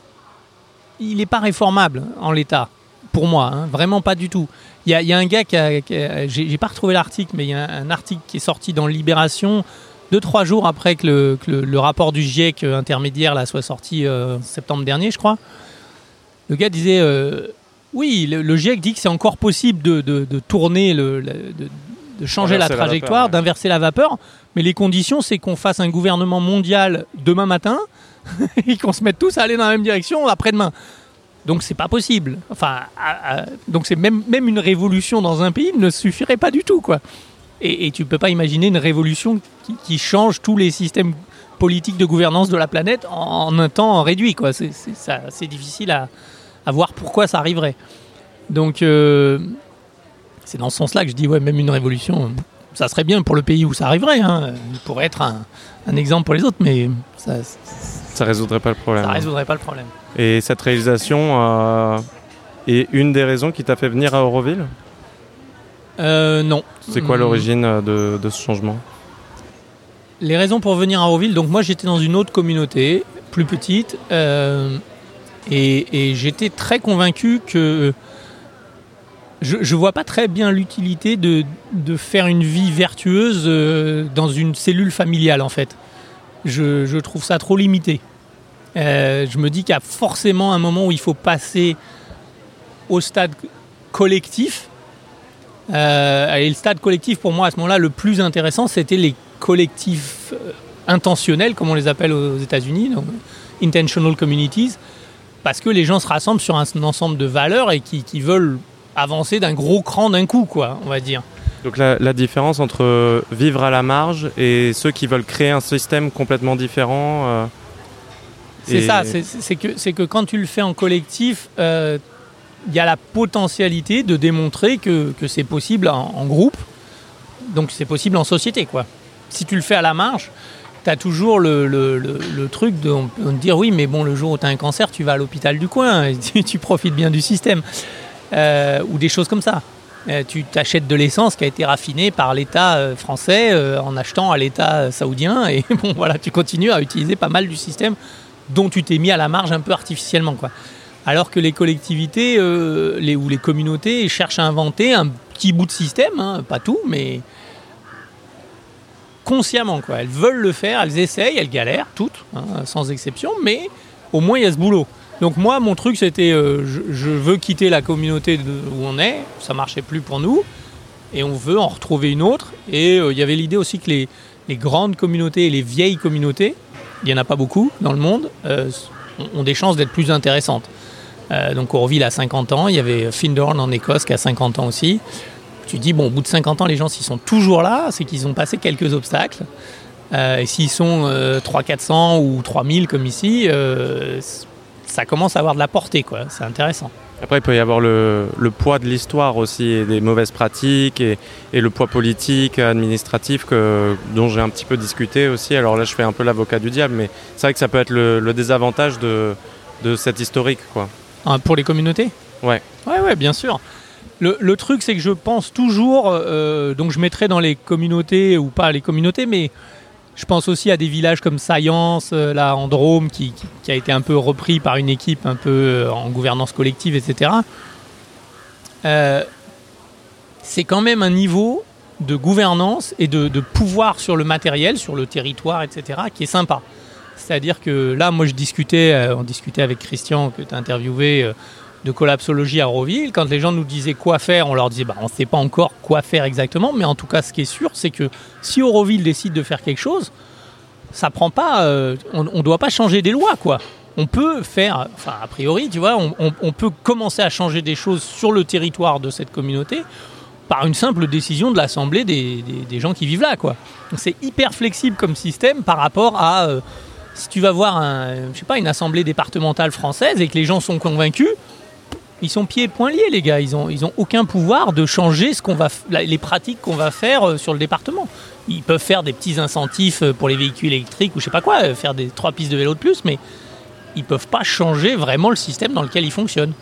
il n'est pas réformable en l'état, pour moi, hein, vraiment pas du tout. Il y, a un gars qui a, j'ai pas retrouvé l'article, mais il y a un, article qui est sorti dans Libération deux trois jours après que le, rapport du GIEC intermédiaire là soit sorti euh, en septembre dernier, je crois. Le gars disait euh, oui, le, GIEC dit que c'est encore possible de, tourner le, de changer la trajectoire, d'inverser la vapeur. Mais les conditions, c'est qu'on fasse un gouvernement mondial demain matin [LAUGHS] et qu'on se mette tous à aller dans la même direction après-demain. Donc c'est pas possible. Enfin, donc c'est même, même une révolution dans un pays ne suffirait pas du tout, quoi. Et, et tu peux pas imaginer une révolution qui, change tous les systèmes politiques de gouvernance de la planète en, un temps réduit, quoi. C'est difficile à, voir pourquoi ça arriverait. Donc euh, c'est dans ce sens-là que je dis ouais, même une révolution, ça serait bien pour le pays où ça arriverait. Hein. Pourrait être un, un exemple pour les autres, mais ça, ça résoudrait pas le problème. Ça résoudrait pas le problème. Et cette réalisation euh, est une des raisons qui t'a fait venir à Auroville? Euh, Non. C'est quoi l'origine de, de, ce changement? Les raisons pour venir à Auroville, donc moi j'étais dans une autre communauté, plus petite, euh, et, j'étais très convaincu que je ne vois pas très bien l'utilité de, de, faire une vie vertueuse dans une cellule familiale en fait. Je, je trouve ça trop limité. Euh, je me dis qu'il y a forcément un moment où il faut passer au stade collectif. Euh, et le stade collectif, pour moi, à ce moment-là, le plus intéressant, c'était les collectifs euh, intentionnels, comme on les appelle aux États-Unis, donc intentional communities, parce que les gens se rassemblent sur un, ensemble de valeurs et qui, veulent avancer d'un gros cran d'un coup, quoi, on va dire. Donc la, la, différence entre vivre à la marge et ceux qui veulent créer un système complètement différent. C'est ça, c'est que, que quand tu le fais en collectif, euh, il y a la potentialité de démontrer que, c'est possible en, groupe, donc c'est possible en société. quoi. Si tu le fais à la marge, tu as toujours le, truc de, dire oui, mais bon, le jour où tu as un cancer, tu vas à l'hôpital du coin et tu, profites bien du système. Euh, ou des choses comme ça. Euh, tu t'achètes de l'essence qui a été raffinée par l'État français en achetant à l'État saoudien et [LAUGHS] bon voilà, tu continues à utiliser pas mal du système dont tu t'es mis à la marge un peu artificiellement. Quoi. Alors que les collectivités euh, les, ou les communautés cherchent à inventer un petit bout de système, hein, pas tout, mais consciemment. Quoi. Elles veulent le faire, elles essayent, elles galèrent, toutes, hein, sans exception, mais au moins il y a ce boulot. Donc moi, mon truc, c'était euh, je, veux quitter la communauté où on est, ça marchait plus pour nous, et on veut en retrouver une autre. Et euh, il y avait l'idée aussi que les, les grandes communautés et les vieilles communautés, il n'y en a pas beaucoup dans le monde, euh, ont des chances d'être plus intéressantes. Euh, donc Auroville a 50 ans, il y avait Findorn en Écosse qui a 50 ans aussi. Tu dis, bon, au bout de 50 ans, les gens, s'ils sont toujours là, c'est qu'ils ont passé quelques obstacles. Euh, et s'ils sont 300-400 ou 3000 comme ici, ça commence à avoir de la portée, quoi. C'est intéressant. Après, il peut y avoir le, poids de l'histoire aussi, et des mauvaises pratiques, et, le poids politique, administratif, que, dont j'ai un petit peu discuté aussi. Alors là, je fais un peu l'avocat du diable, mais c'est vrai que ça peut être le, désavantage de, de cette historique. Quoi. Ah, pour les communautés? Ouais. Ouais, ouais, bien sûr. Le, truc, c'est que je pense toujours, euh, donc je mettrai dans les communautés, ou pas les communautés, mais je pense aussi à des villages comme Science, euh, là en Drôme, qui, a été un peu repris par une équipe un peu euh, en gouvernance collective, etc. Euh, c'est quand même un niveau de gouvernance et de, pouvoir sur le matériel, sur le territoire, etc., qui est sympa. C'est-à-dire que là, moi, je discutais, on discutait avec Christian, que tu as interviewé, de collapsologie à Roville. Quand les gens nous disaient quoi faire, on leur disait bah, on ne sait pas encore quoi faire exactement, mais en tout cas, ce qui est sûr, c'est que si Auroville décide de faire quelque chose, ça prend pas. Euh, on ne doit pas changer des lois, quoi. On peut faire, enfin, a priori, tu vois, on, peut commencer à changer des choses sur le territoire de cette communauté par une simple décision de l'Assemblée des, gens qui vivent là, quoi. C'est hyper flexible comme système par rapport à. Euh, si tu vas voir je sais pas, une assemblée départementale française et que les gens sont convaincus, ils sont pieds et poings liés, les gars. Ils n'ont ils ont aucun pouvoir de changer ce qu'on va, les pratiques qu'on va faire euh, sur le département. Ils peuvent faire des petits incentifs euh, pour les véhicules électriques ou je sais pas quoi, euh, faire des trois pistes de vélo de plus, mais ils peuvent pas changer vraiment le système dans lequel ils fonctionnent.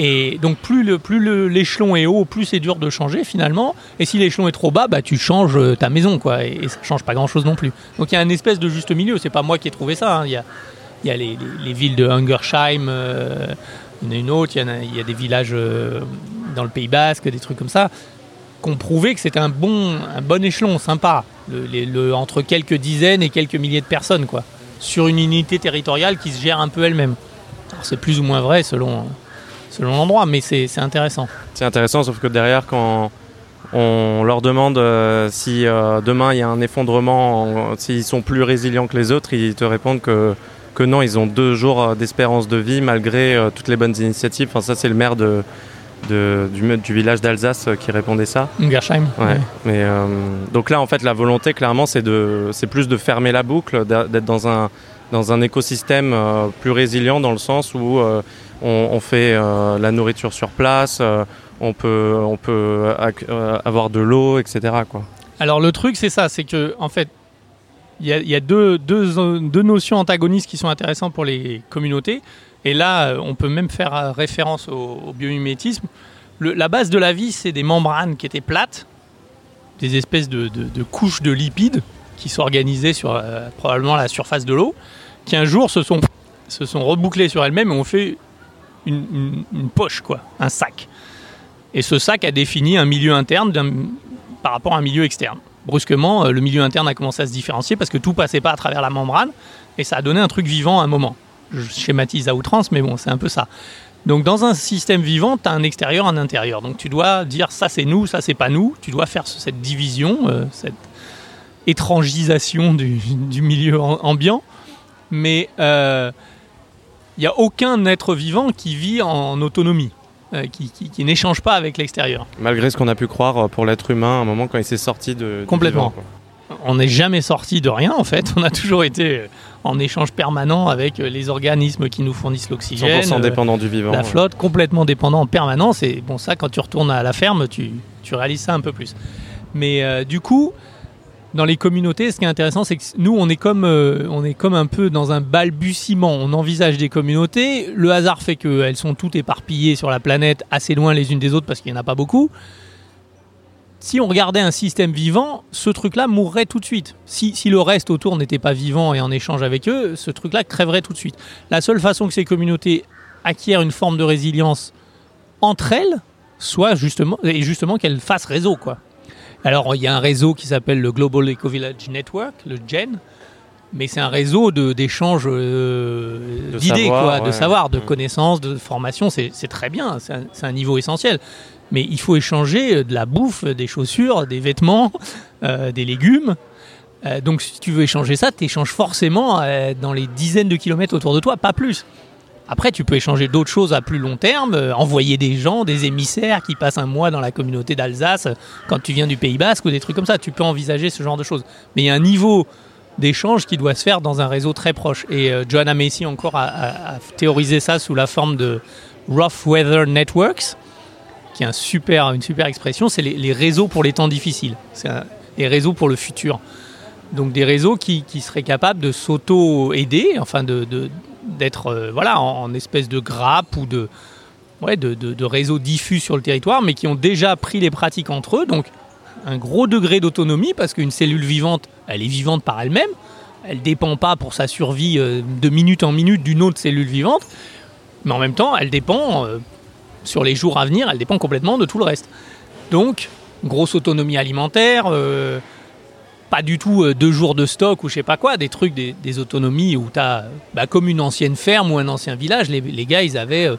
Et donc plus le plus l'échelon est haut, plus c'est dur de changer finalement. Et si l'échelon est trop bas, bah tu changes ta maison quoi. Et, ça change pas grand chose non plus. Donc il y a une espèce de juste milieu. C'est pas moi qui ai trouvé ça. Hein. Il y a il y a les, villes de Hungersheim il y en a une autre, il y, a, des villages euh, dans le Pays Basque, des trucs comme ça, qui ont prouvé que c'était un bon, un bon échelon, sympa, entre quelques dizaines et quelques milliers de personnes, quoi, sur une unité territoriale qui se gère un peu elle-même. C'est plus ou moins vrai selon, selon l'endroit, mais c'est intéressant. C'est intéressant, sauf que derrière, quand on leur demande euh, si euh, demain il y a un effondrement, s'ils sont plus résilients que les autres, ils te répondent que que non, ils ont deux jours d'espérance de vie malgré toutes les bonnes initiatives. Enfin, ça, c'est le maire de, du, du, village d'Alsace qui répondait ça. Gersheim. Ouais. Mais, donc là, en fait, la volonté, clairement, c'est plus de fermer la boucle, d'être dans un, dans un écosystème plus résilient dans le sens où on, fait la nourriture sur place, on peut, on peut avoir de l'eau, etc. Quoi. Alors le truc, c'est ça, c'est que en fait, il y a, deux, notions antagonistes qui sont intéressantes pour les communautés. Et là, on peut même faire référence au, biomimétisme. la base de la vie, c'est des membranes qui étaient plates, des espèces de, couches de lipides qui s'organisaient sur euh, probablement la surface de l'eau, qui un jour se sont, rebouclées sur elles-mêmes et ont fait une, une, poche, quoi, un sac. Et ce sac a défini un milieu interne par rapport à un milieu externe. Brusquement, euh, le milieu interne a commencé à se différencier parce que tout passait pas à travers la membrane et ça a donné un truc vivant à un moment. Je schématise à outrance, mais bon, c'est un peu ça. Donc dans un système vivant, tu as un extérieur, un intérieur. Donc tu dois dire ça c'est nous, ça c'est pas nous. Tu dois faire cette division, euh, cette étrangisation du, [LAUGHS] milieu ambiant. Mais il euh, n'y a aucun être vivant qui vit en autonomie. Euh, qui, n'échange pas avec l'extérieur. Malgré ce qu'on a pu croire euh, pour l'être humain à un moment quand il s'est sorti de... Complètement. on n'est jamais sorti de rien en fait, on a toujours été euh, en échange permanent avec les organismes qui nous fournissent l'oxygène. 100% dépendant du vivant. La flotte, complètement dépendant en permanence. Et bon, ça, quand tu retournes à la ferme, tu, tu réalises ça un peu plus. Mais du coup, dans les communautés, ce qui est intéressant, c'est que nous, on est comme, euh, on est comme un peu dans un balbutiement. On envisage des communautés. Le hasard fait qu'elles sont toutes éparpillées sur la planète, assez loin les unes des autres parce qu'il n'y en a pas beaucoup. Si on regardait un système vivant, ce truc-là mourrait tout de suite. Si, si le reste autour n'était pas vivant et en échange avec eux, ce truc-là crèverait tout de suite. La seule façon que ces communautés acquièrent une forme de résilience entre elles, soit justement, et justement qu'elles fassent réseau, quoi. Alors, il y a un réseau qui s'appelle le Global Eco Village Network, le GEN, mais c'est un réseau d'échanges euh, d'idées, de savoir, de mm. connaissances, de formation. C'est très bien, c'est un, niveau essentiel. Mais il faut échanger de la bouffe, des chaussures, des vêtements, euh, des légumes. Euh, donc, si tu veux échanger ça, tu échanges forcément dans les dizaines de kilomètres autour de toi, pas plus. Après, tu peux échanger d'autres choses à plus long terme, euh, envoyer des gens, des émissaires qui passent un mois dans la communauté d'Alsace euh, quand tu viens du Pays Basque ou des trucs comme ça. Tu peux envisager ce genre de choses. Mais il y a un niveau d'échange qui doit se faire dans un réseau très proche. Et euh, Joanna Macy encore a, théorisé ça sous la forme de Rough Weather Networks, qui est une super expression. C'est les, réseaux pour les temps difficiles. C'est les réseaux pour le futur. Donc des réseaux qui, seraient capables de s'auto-aider, enfin de, d'être euh, voilà, en, espèce de grappe ou de, ouais, de, de, diffus sur le territoire, mais qui ont déjà pris les pratiques entre eux. Donc un gros degré d'autonomie, parce qu'une cellule vivante, elle est vivante par elle-même. Elle ne dépend pas pour sa survie euh, de minute en minute d'une autre cellule vivante. Mais en même temps, elle dépend, euh, sur les jours à venir, elle dépend complètement de tout le reste. Donc, grosse autonomie alimentaire, pas du tout euh, deux jours de stock ou je sais pas quoi, des trucs, des, autonomies où tu as, bah, comme une ancienne ferme ou un ancien village, les, gars, ils avaient euh,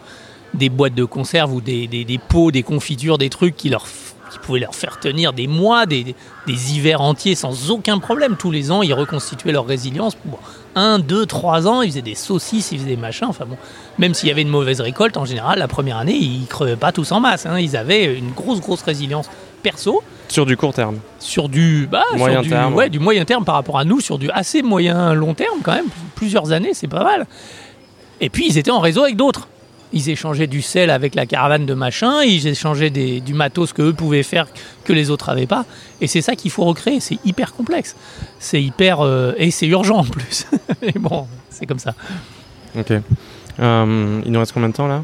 des boîtes de conserve ou des, pots, des confitures, des trucs qui, leur, pouvaient leur faire tenir des mois, des, hivers entiers sans aucun problème. Tous les ans, ils reconstituaient leur résilience. Pour un, deux, trois ans, ils faisaient des saucisses, ils faisaient des machins. Enfin bon, même s'il y avait une mauvaise récolte, en général, la première année, ils crevaient pas tous en masse. Hein. Ils avaient une grosse, grosse résilience perso. Sur du court terme. Sur du bah, moyen du, terme. Ouais, du moyen terme par rapport à nous, sur du assez moyen long terme quand même, plusieurs années, c'est pas mal. Et puis ils étaient en réseau avec d'autres. Ils échangeaient du sel avec la caravane de machin, ils échangeaient du matos que eux pouvaient faire que les autres n'avaient pas. Et c'est ça qu'il faut recréer. C'est hyper complexe. C'est hyper euh, et c'est urgent en plus. [LAUGHS] Mais bon, c'est comme ça. Ok. Euh, il nous reste combien de temps là?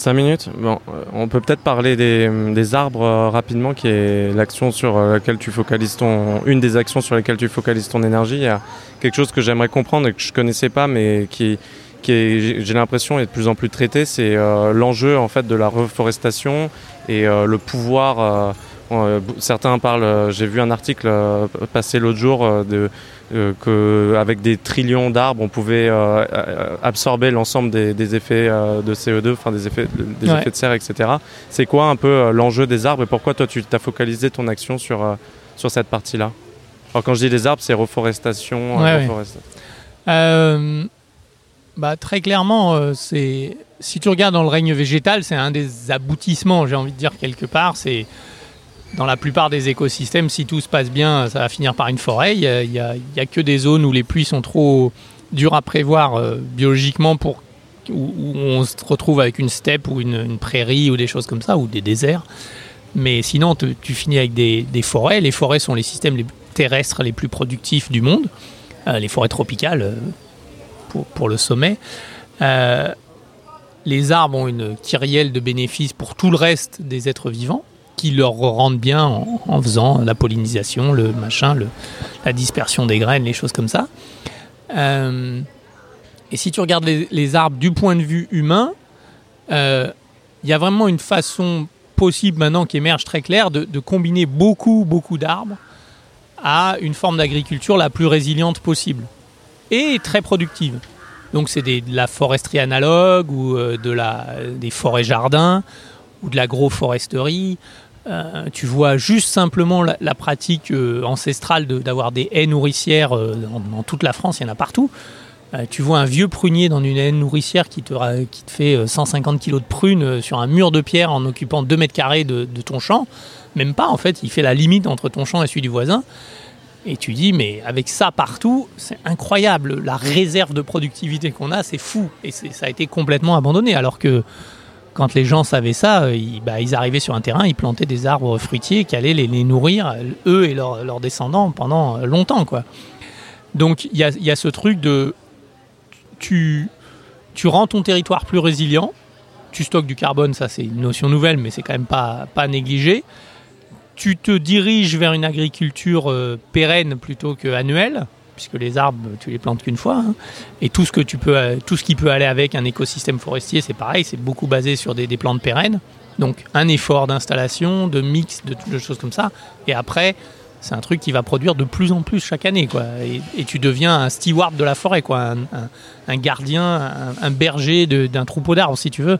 5 minutes Bon, euh, on peut peut-être parler des, arbres euh, rapidement, qui est l'action sur euh, laquelle tu focalises ton. Une des actions sur lesquelles tu focalises ton énergie. Il y a quelque chose que j'aimerais comprendre et que je connaissais pas, mais qui, qui j'ai l'impression, est de plus en plus traité. C'est l'enjeu en fait de la reforestation et le pouvoir. Certains parlent. j'ai vu un article passer l'autre jour de euh, qu'avec des trillions d'arbres, on pouvait euh, euh, absorber l'ensemble des, effets de CO2, enfin des effets, des effets de serre, etc. C'est quoi un peu l'enjeu des arbres et pourquoi toi tu t'as focalisé ton action sur, sur cette partie-là? Alors quand je dis des arbres, c'est reforestation. Ouais, euh, bah, très clairement, c'est si tu regardes dans le règne végétal, c'est un des aboutissements, j'ai envie de dire quelque part. C'est dans la plupart des écosystèmes, si tout se passe bien, ça va finir par une forêt. Il n'y a, a, que des zones où les pluies sont trop dures à prévoir biologiquement pour où, on se retrouve avec une steppe ou une, prairie ou des choses comme ça, ou des déserts. Mais sinon, tu, finis avec des, forêts. Les forêts sont les systèmes terrestres les plus productifs du monde. Euh, les forêts tropicales euh, pour, le sommet. Euh, les arbres ont une kyrielle de bénéfices pour tout le reste des êtres vivants qui leur rendent bien en, faisant la pollinisation, le machin, le, la dispersion des graines, les choses comme ça. Et si tu regardes les, arbres du point de vue humain, euh, il y a vraiment une façon possible maintenant qui émerge très claire de, combiner beaucoup, beaucoup d'arbres à une forme d'agriculture la plus résiliente possible et très productive. Donc c'est de la foresterie analogue ou euh, de la, des forêts jardins ou de l'agroforesterie. Euh, tu vois juste simplement la, pratique ancestrale d'avoir des haies nourricières dans, toute la France, il y en a partout. Euh, tu vois un vieux prunier dans une haine nourricière qui te, fait 150 euh, kilos de prunes euh, sur un mur de pierre en occupant 2 mètres carrés de, ton champ. Même pas, en fait, il fait la limite entre ton champ et celui du voisin. Et tu dis, mais avec ça partout, c'est incroyable. La réserve de productivité qu'on a, c'est fou. Et ça a été complètement abandonné. Alors que quand les gens savaient ça, ils, bah, arrivaient sur un terrain, ils plantaient des arbres fruitiers qui allaient les, nourrir, eux et leurs descendants, pendant longtemps. quoi. Donc il y a, ce truc de tu, rends ton territoire plus résilient. Tu stockes du carbone, ça c'est une notion nouvelle, mais c'est quand même pas, négligé. Tu te diriges vers une agriculture euh, pérenne plutôt qu'annuelle, puisque les arbres, tu les plantes qu'une fois. Hein. Et tout ce, que tu peux, tout ce qui peut aller avec un écosystème forestier, c'est pareil, c'est beaucoup basé sur des, plantes pérennes. Donc un effort d'installation, de mix, de, de, choses comme ça. Et après, c'est un truc qui va produire de plus en plus chaque année. Quoi. Et, tu deviens un steward de la forêt, quoi, un, gardien, un, berger d'un troupeau d'arbres, si tu veux.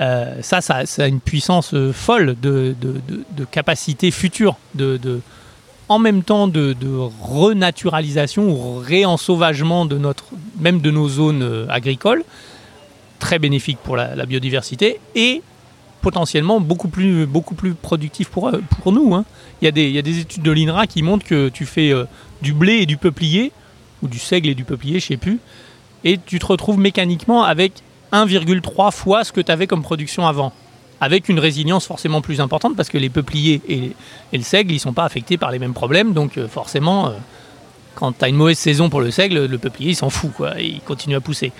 Euh, ça, ça, a une puissance folle de, capacité future, de, en même temps de, renaturalisation ou réensauvagement de notre, même de nos zones euh, agricoles, très bénéfique pour la, biodiversité, et potentiellement beaucoup plus, beaucoup productif pour, pour nous. Hein. Il, y a des, il y a des études de l'INRA qui montrent que tu fais euh, du blé et du peuplier, ou du seigle et du peuplier, je sais plus, et tu te retrouves mécaniquement avec 1,3 fois ce que tu avais comme production avant. Avec une résilience forcément plus importante parce que les peupliers et, le seigle, ils sont pas affectés par les mêmes problèmes. Donc euh, forcément, euh, quand tu as une mauvaise saison pour le seigle, le peuplier, il s'en fout. Quoi, il continue à pousser.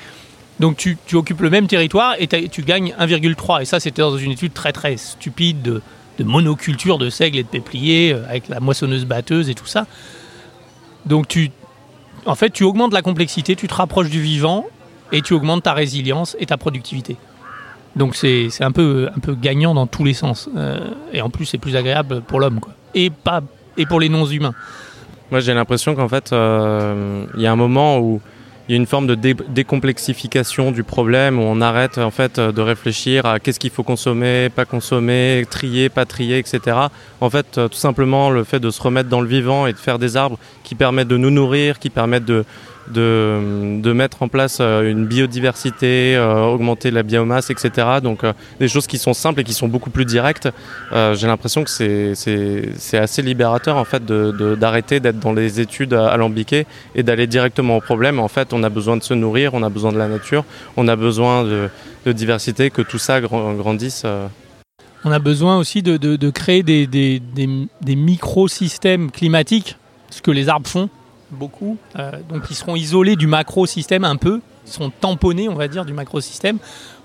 Donc tu, occupes le même territoire et tu gagnes 1,3. Et ça, c'était dans une étude très très stupide de, monoculture de seigle et de peuplier euh, avec la moissonneuse batteuse et tout ça. Donc tu, en fait, tu augmentes la complexité, tu te rapproches du vivant et tu augmentes ta résilience et ta productivité. Donc c'est un peu, un peu gagnant dans tous les sens. Euh, et en plus, c'est plus agréable pour l'homme. Et, et pour les non-humains. Moi, j'ai l'impression qu'en fait, euh, il y a un moment où il y a une forme de décomplexification du problème où on arrête en fait de réfléchir à qu'est-ce qu'il faut consommer, pas consommer, trier, pas trier, etc. En fait, tout simplement le fait de se remettre dans le vivant et de faire des arbres qui permettent de nous nourrir, qui permettent de, de, mettre en place euh, une biodiversité, euh, augmenter la biomasse, etc. Donc euh, des choses qui sont simples et qui sont beaucoup plus directes. J'ai l'impression que c'est assez libérateur en fait d'arrêter d'être dans les études alambiquées et d'aller directement au problème. En fait, on a besoin de se nourrir, on a besoin de la nature, on a besoin de, diversité, que tout ça grandisse. On a besoin aussi de, créer des microsystèmes climatiques, ce que les arbres font beaucoup. Euh, donc ils seront isolés du macro-système un peu, ils seront tamponnés, on va dire, du macro-système,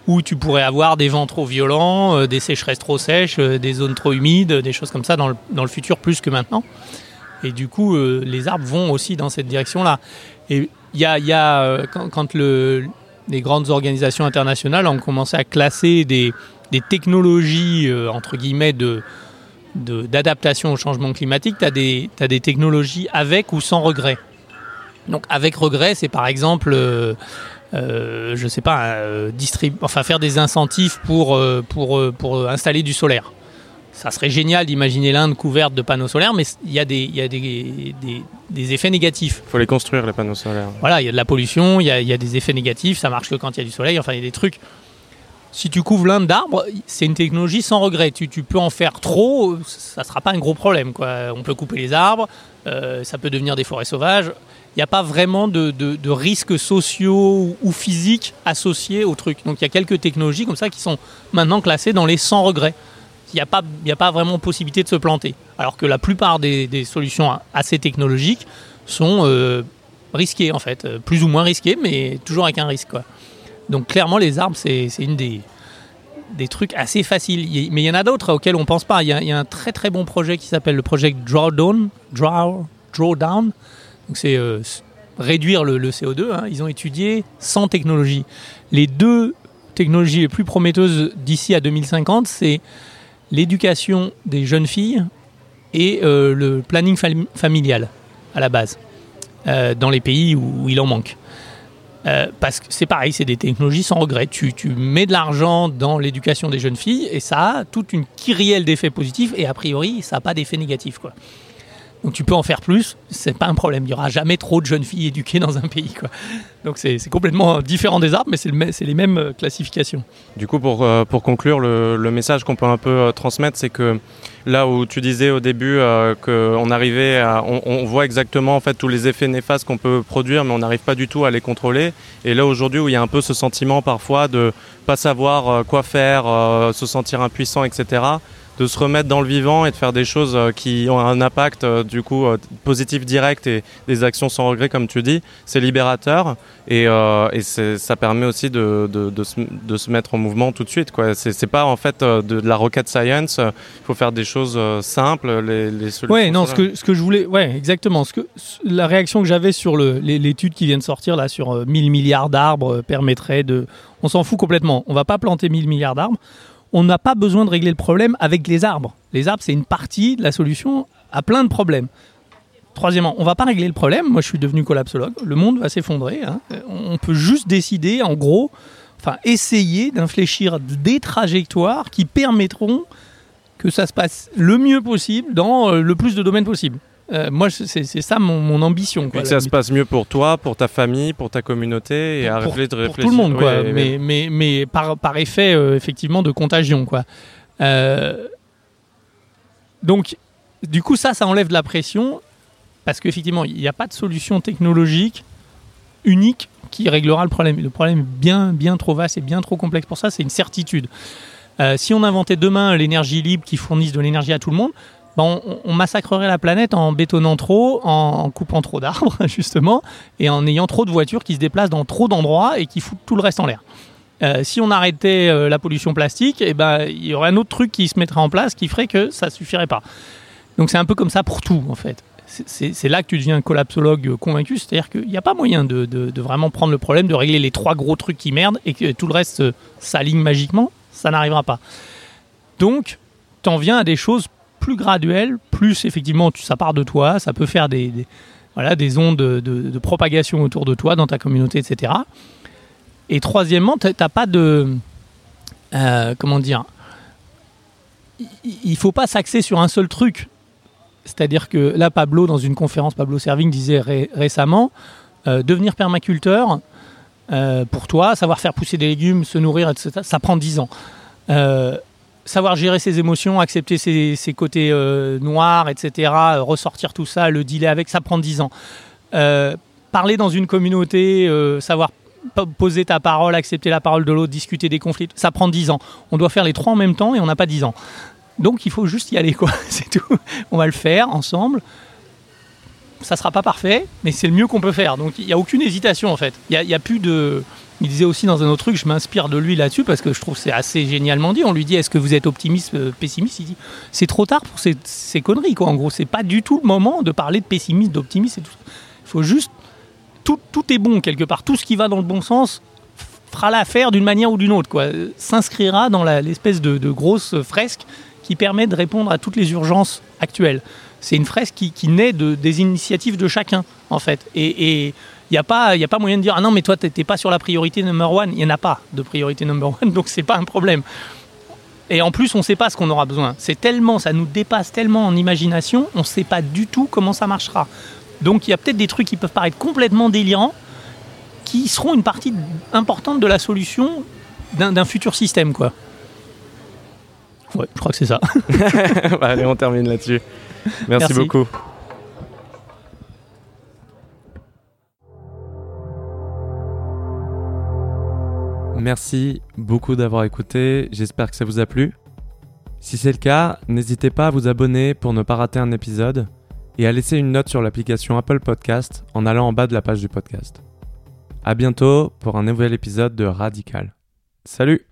où tu pourrais avoir des vents trop violents, euh, des sécheresses trop sèches, euh, des zones trop humides, des choses comme ça dans le, dans le futur plus que maintenant. Et du coup, les arbres vont aussi dans cette direction-là. Et il y a, y a quand, quand le, les grandes organisations internationales ont commencé à classer des, des technologies, entre guillemets, de, d'adaptation au changement climatique, tu as, as, des technologies avec ou sans regret? Donc avec regret, c'est par exemple, euh, euh je sais pas, euh, enfin faire des incentives pour, euh, pour, pour installer du solaire. ça serait génial d'imaginer l'Inde couverte de panneaux solaires, mais il y a des, y a des, des, des effets négatifs. Il faut les construire, les panneaux solaires. Voilà, il y a de la pollution, il y a, y a des effets négatifs, ça marche que quand il y a du soleil, enfin il y a des trucs. Si tu couvres l'Inde d'arbres, c'est une technologie sans regret. Tu, peux en faire trop, ça ne sera pas un gros problème. On peut couper les arbres, euh, ça peut devenir des forêts sauvages. Il n'y a pas vraiment de, risques sociaux ou physiques associés au truc. Donc il y a quelques technologies comme ça qui sont maintenant classées dans les sans regrets il n'y a, pas, vraiment possibilité de se planter. Alors que la plupart des, solutions assez technologiques sont euh, risquées, en fait. Euh, plus ou moins risquées, mais toujours avec un risque. Donc clairement, les arbres, c'est une des, des trucs assez faciles. Mais il y en a d'autres auxquels on ne pense pas. Il y, a un très très bon projet qui s'appelle le projet Drawdown. Draw, Drawdown. C'est euh, réduire le, le CO2. Hein. Ils ont étudié 100 technologies. Les deux technologies les plus prometteuses d'ici à 2050, c'est l'éducation des jeunes filles et euh, le planning fam familial à la base, euh, dans les pays où il en manque. Euh, parce que c'est pareil, c'est des technologies sans regret. Tu, tu mets de l'argent dans l'éducation des jeunes filles et ça a toute une kyrielle d'effets positifs et a priori, ça n'a pas d'effet négatif. Quoi. Donc tu peux en faire plus, c'est pas un problème. Il n'y aura jamais trop de jeunes filles éduquées dans un pays. Donc c'est complètement différent des arbres, mais c'est le, les mêmes euh, classifications. Du coup, pour, euh, conclure, le, message qu'on peut un peu euh, transmettre, c'est que là où tu disais au début qu'on arrivait on, voit exactement tous les effets néfastes qu'on peut produire, mais on n'arrive pas du tout à les contrôler. Et là aujourd'hui où il y a un peu ce sentiment parfois de pas savoir quoi faire, se sentir impuissant, etc de se remettre dans le vivant et de faire des choses qui ont un impact du coup positif direct et des actions sans regret comme tu dis, c'est libérateur et, euh, et ça permet aussi de, de, de, se, de, se, mettre en mouvement tout de suite. C'est pas en fait de, la rocket science, il faut faire des choses simples. Les, les ouais, non, ce que, ce que je voulais, ouais, exactement. Ce que, la réaction que j'avais sur l'étude qui vient de sortir là sur 1000 milliards d'arbres permettrait de. On s'en fout complètement. On va pas planter 1000 milliards d'arbres on n'a pas besoin de régler le problème avec les arbres. Les arbres, c'est une partie de la solution à plein de problèmes. Troisièmement, on ne va pas régler le problème. Moi, je suis devenu collapsologue. Le monde va s'effondrer. Hein. On peut juste décider, en gros, enfin, essayer d'infléchir des trajectoires qui permettront que ça se passe le mieux possible dans le plus de domaines possible. Euh, moi, c'est ça mon, mon ambition. Quoi, et que ça se passe mieux pour toi, pour ta famille, pour ta communauté, et pour, à réfléchir. Pour tout le monde, quoi. Mais, mais, mais, par, par effet, euh, effectivement, de contagion, quoi. Euh, donc, du coup, ça, ça enlève de la pression, parce qu'effectivement, il n'y a pas de solution technologique unique qui réglera le problème. Le problème est bien, bien trop vaste et bien trop complexe pour ça, c'est une certitude. Si on inventait demain l'énergie libre qui fournisse de l'énergie à tout le monde, ben on, massacrerait la planète en bétonnant trop, en, coupant trop d'arbres, [LAUGHS] justement, et en ayant trop de voitures qui se déplacent dans trop d'endroits et qui foutent tout le reste en l'air. Euh, si on arrêtait euh, la pollution plastique, eh ben, il y aurait un autre truc qui se mettrait en place qui ferait que ça suffirait pas. Donc c'est un peu comme ça pour tout, en fait. C'est là que tu deviens un collapsologue convaincu, c'est-à-dire qu'il n'y a pas moyen de, de, vraiment prendre le problème, de régler les trois gros trucs qui merdent et que tout le reste euh, s'aligne magiquement, ça n'arrivera pas. Donc, tu en viens à des choses plus graduel, plus effectivement ça part de toi, ça peut faire des, voilà, des ondes de, propagation autour de toi, dans ta communauté, etc. Et troisièmement, tu n'as pas de... Euh, comment dire Il ne faut pas s'axer sur un seul truc. C'est-à-dire que là, Pablo, dans une conférence, Pablo Serving disait ré récemment, euh, devenir permaculteur, euh, pour toi, savoir faire pousser des légumes, se nourrir, etc., ça prend 10 ans. Savoir gérer ses émotions, accepter ses, côtés euh, noirs, etc., euh, ressortir tout ça, le dealer avec, ça prend 10 ans. Euh, parler dans une communauté, savoir poser ta parole, accepter la parole de l'autre, discuter des conflits, ça prend 10 ans. On doit faire les trois en même temps et on n'a pas 10 ans. Donc il faut juste y aller, quoi. [LAUGHS] C'est tout. On va le faire ensemble. Ça sera pas parfait, mais c'est le mieux qu'on peut faire. Donc il n'y a aucune hésitation en fait. Il n'y a, plus de. Il disait aussi dans un autre truc, je m'inspire de lui là-dessus parce que je trouve c'est assez génialement dit. On lui dit est-ce que vous êtes optimiste, euh, pessimiste? Il dit c'est trop tard pour ces, ces, conneries quoi. En gros, c'est pas du tout le moment de parler de pessimiste, d'optimiste. Il faut juste tout, tout est bon quelque part. Tout ce qui va dans le bon sens fera l'affaire d'une manière ou d'une autre quoi. S'inscrira dans l'espèce de, grosse fresque qui permet de répondre à toutes les urgences actuelles. C'est une fresque qui, qui naît de, des initiatives de chacun, en fait. Et il n'y a, pas, a pas moyen de dire Ah non, mais toi, tu n'es pas sur la priorité number one. Il n'y en a pas de priorité number one, donc c'est pas un problème. Et en plus, on ne sait pas ce qu'on aura besoin. C'est tellement, ça nous dépasse tellement en imagination, on ne sait pas du tout comment ça marchera. Donc il y a peut-être des trucs qui peuvent paraître complètement délirants, qui seront une partie importante de la solution d'un futur système, quoi. Ouais, je crois que c'est ça. [LAUGHS] Bah, allez, on termine là-dessus. Merci, Merci. beaucoup. Merci beaucoup d'avoir écouté. J'espère que ça vous a plu. Si c'est le cas, n'hésitez pas à vous abonner pour ne pas rater un épisode et à laisser une note sur l'application Apple Podcast en allant en bas de la page du podcast. À bientôt pour un nouvel épisode de Radical. Salut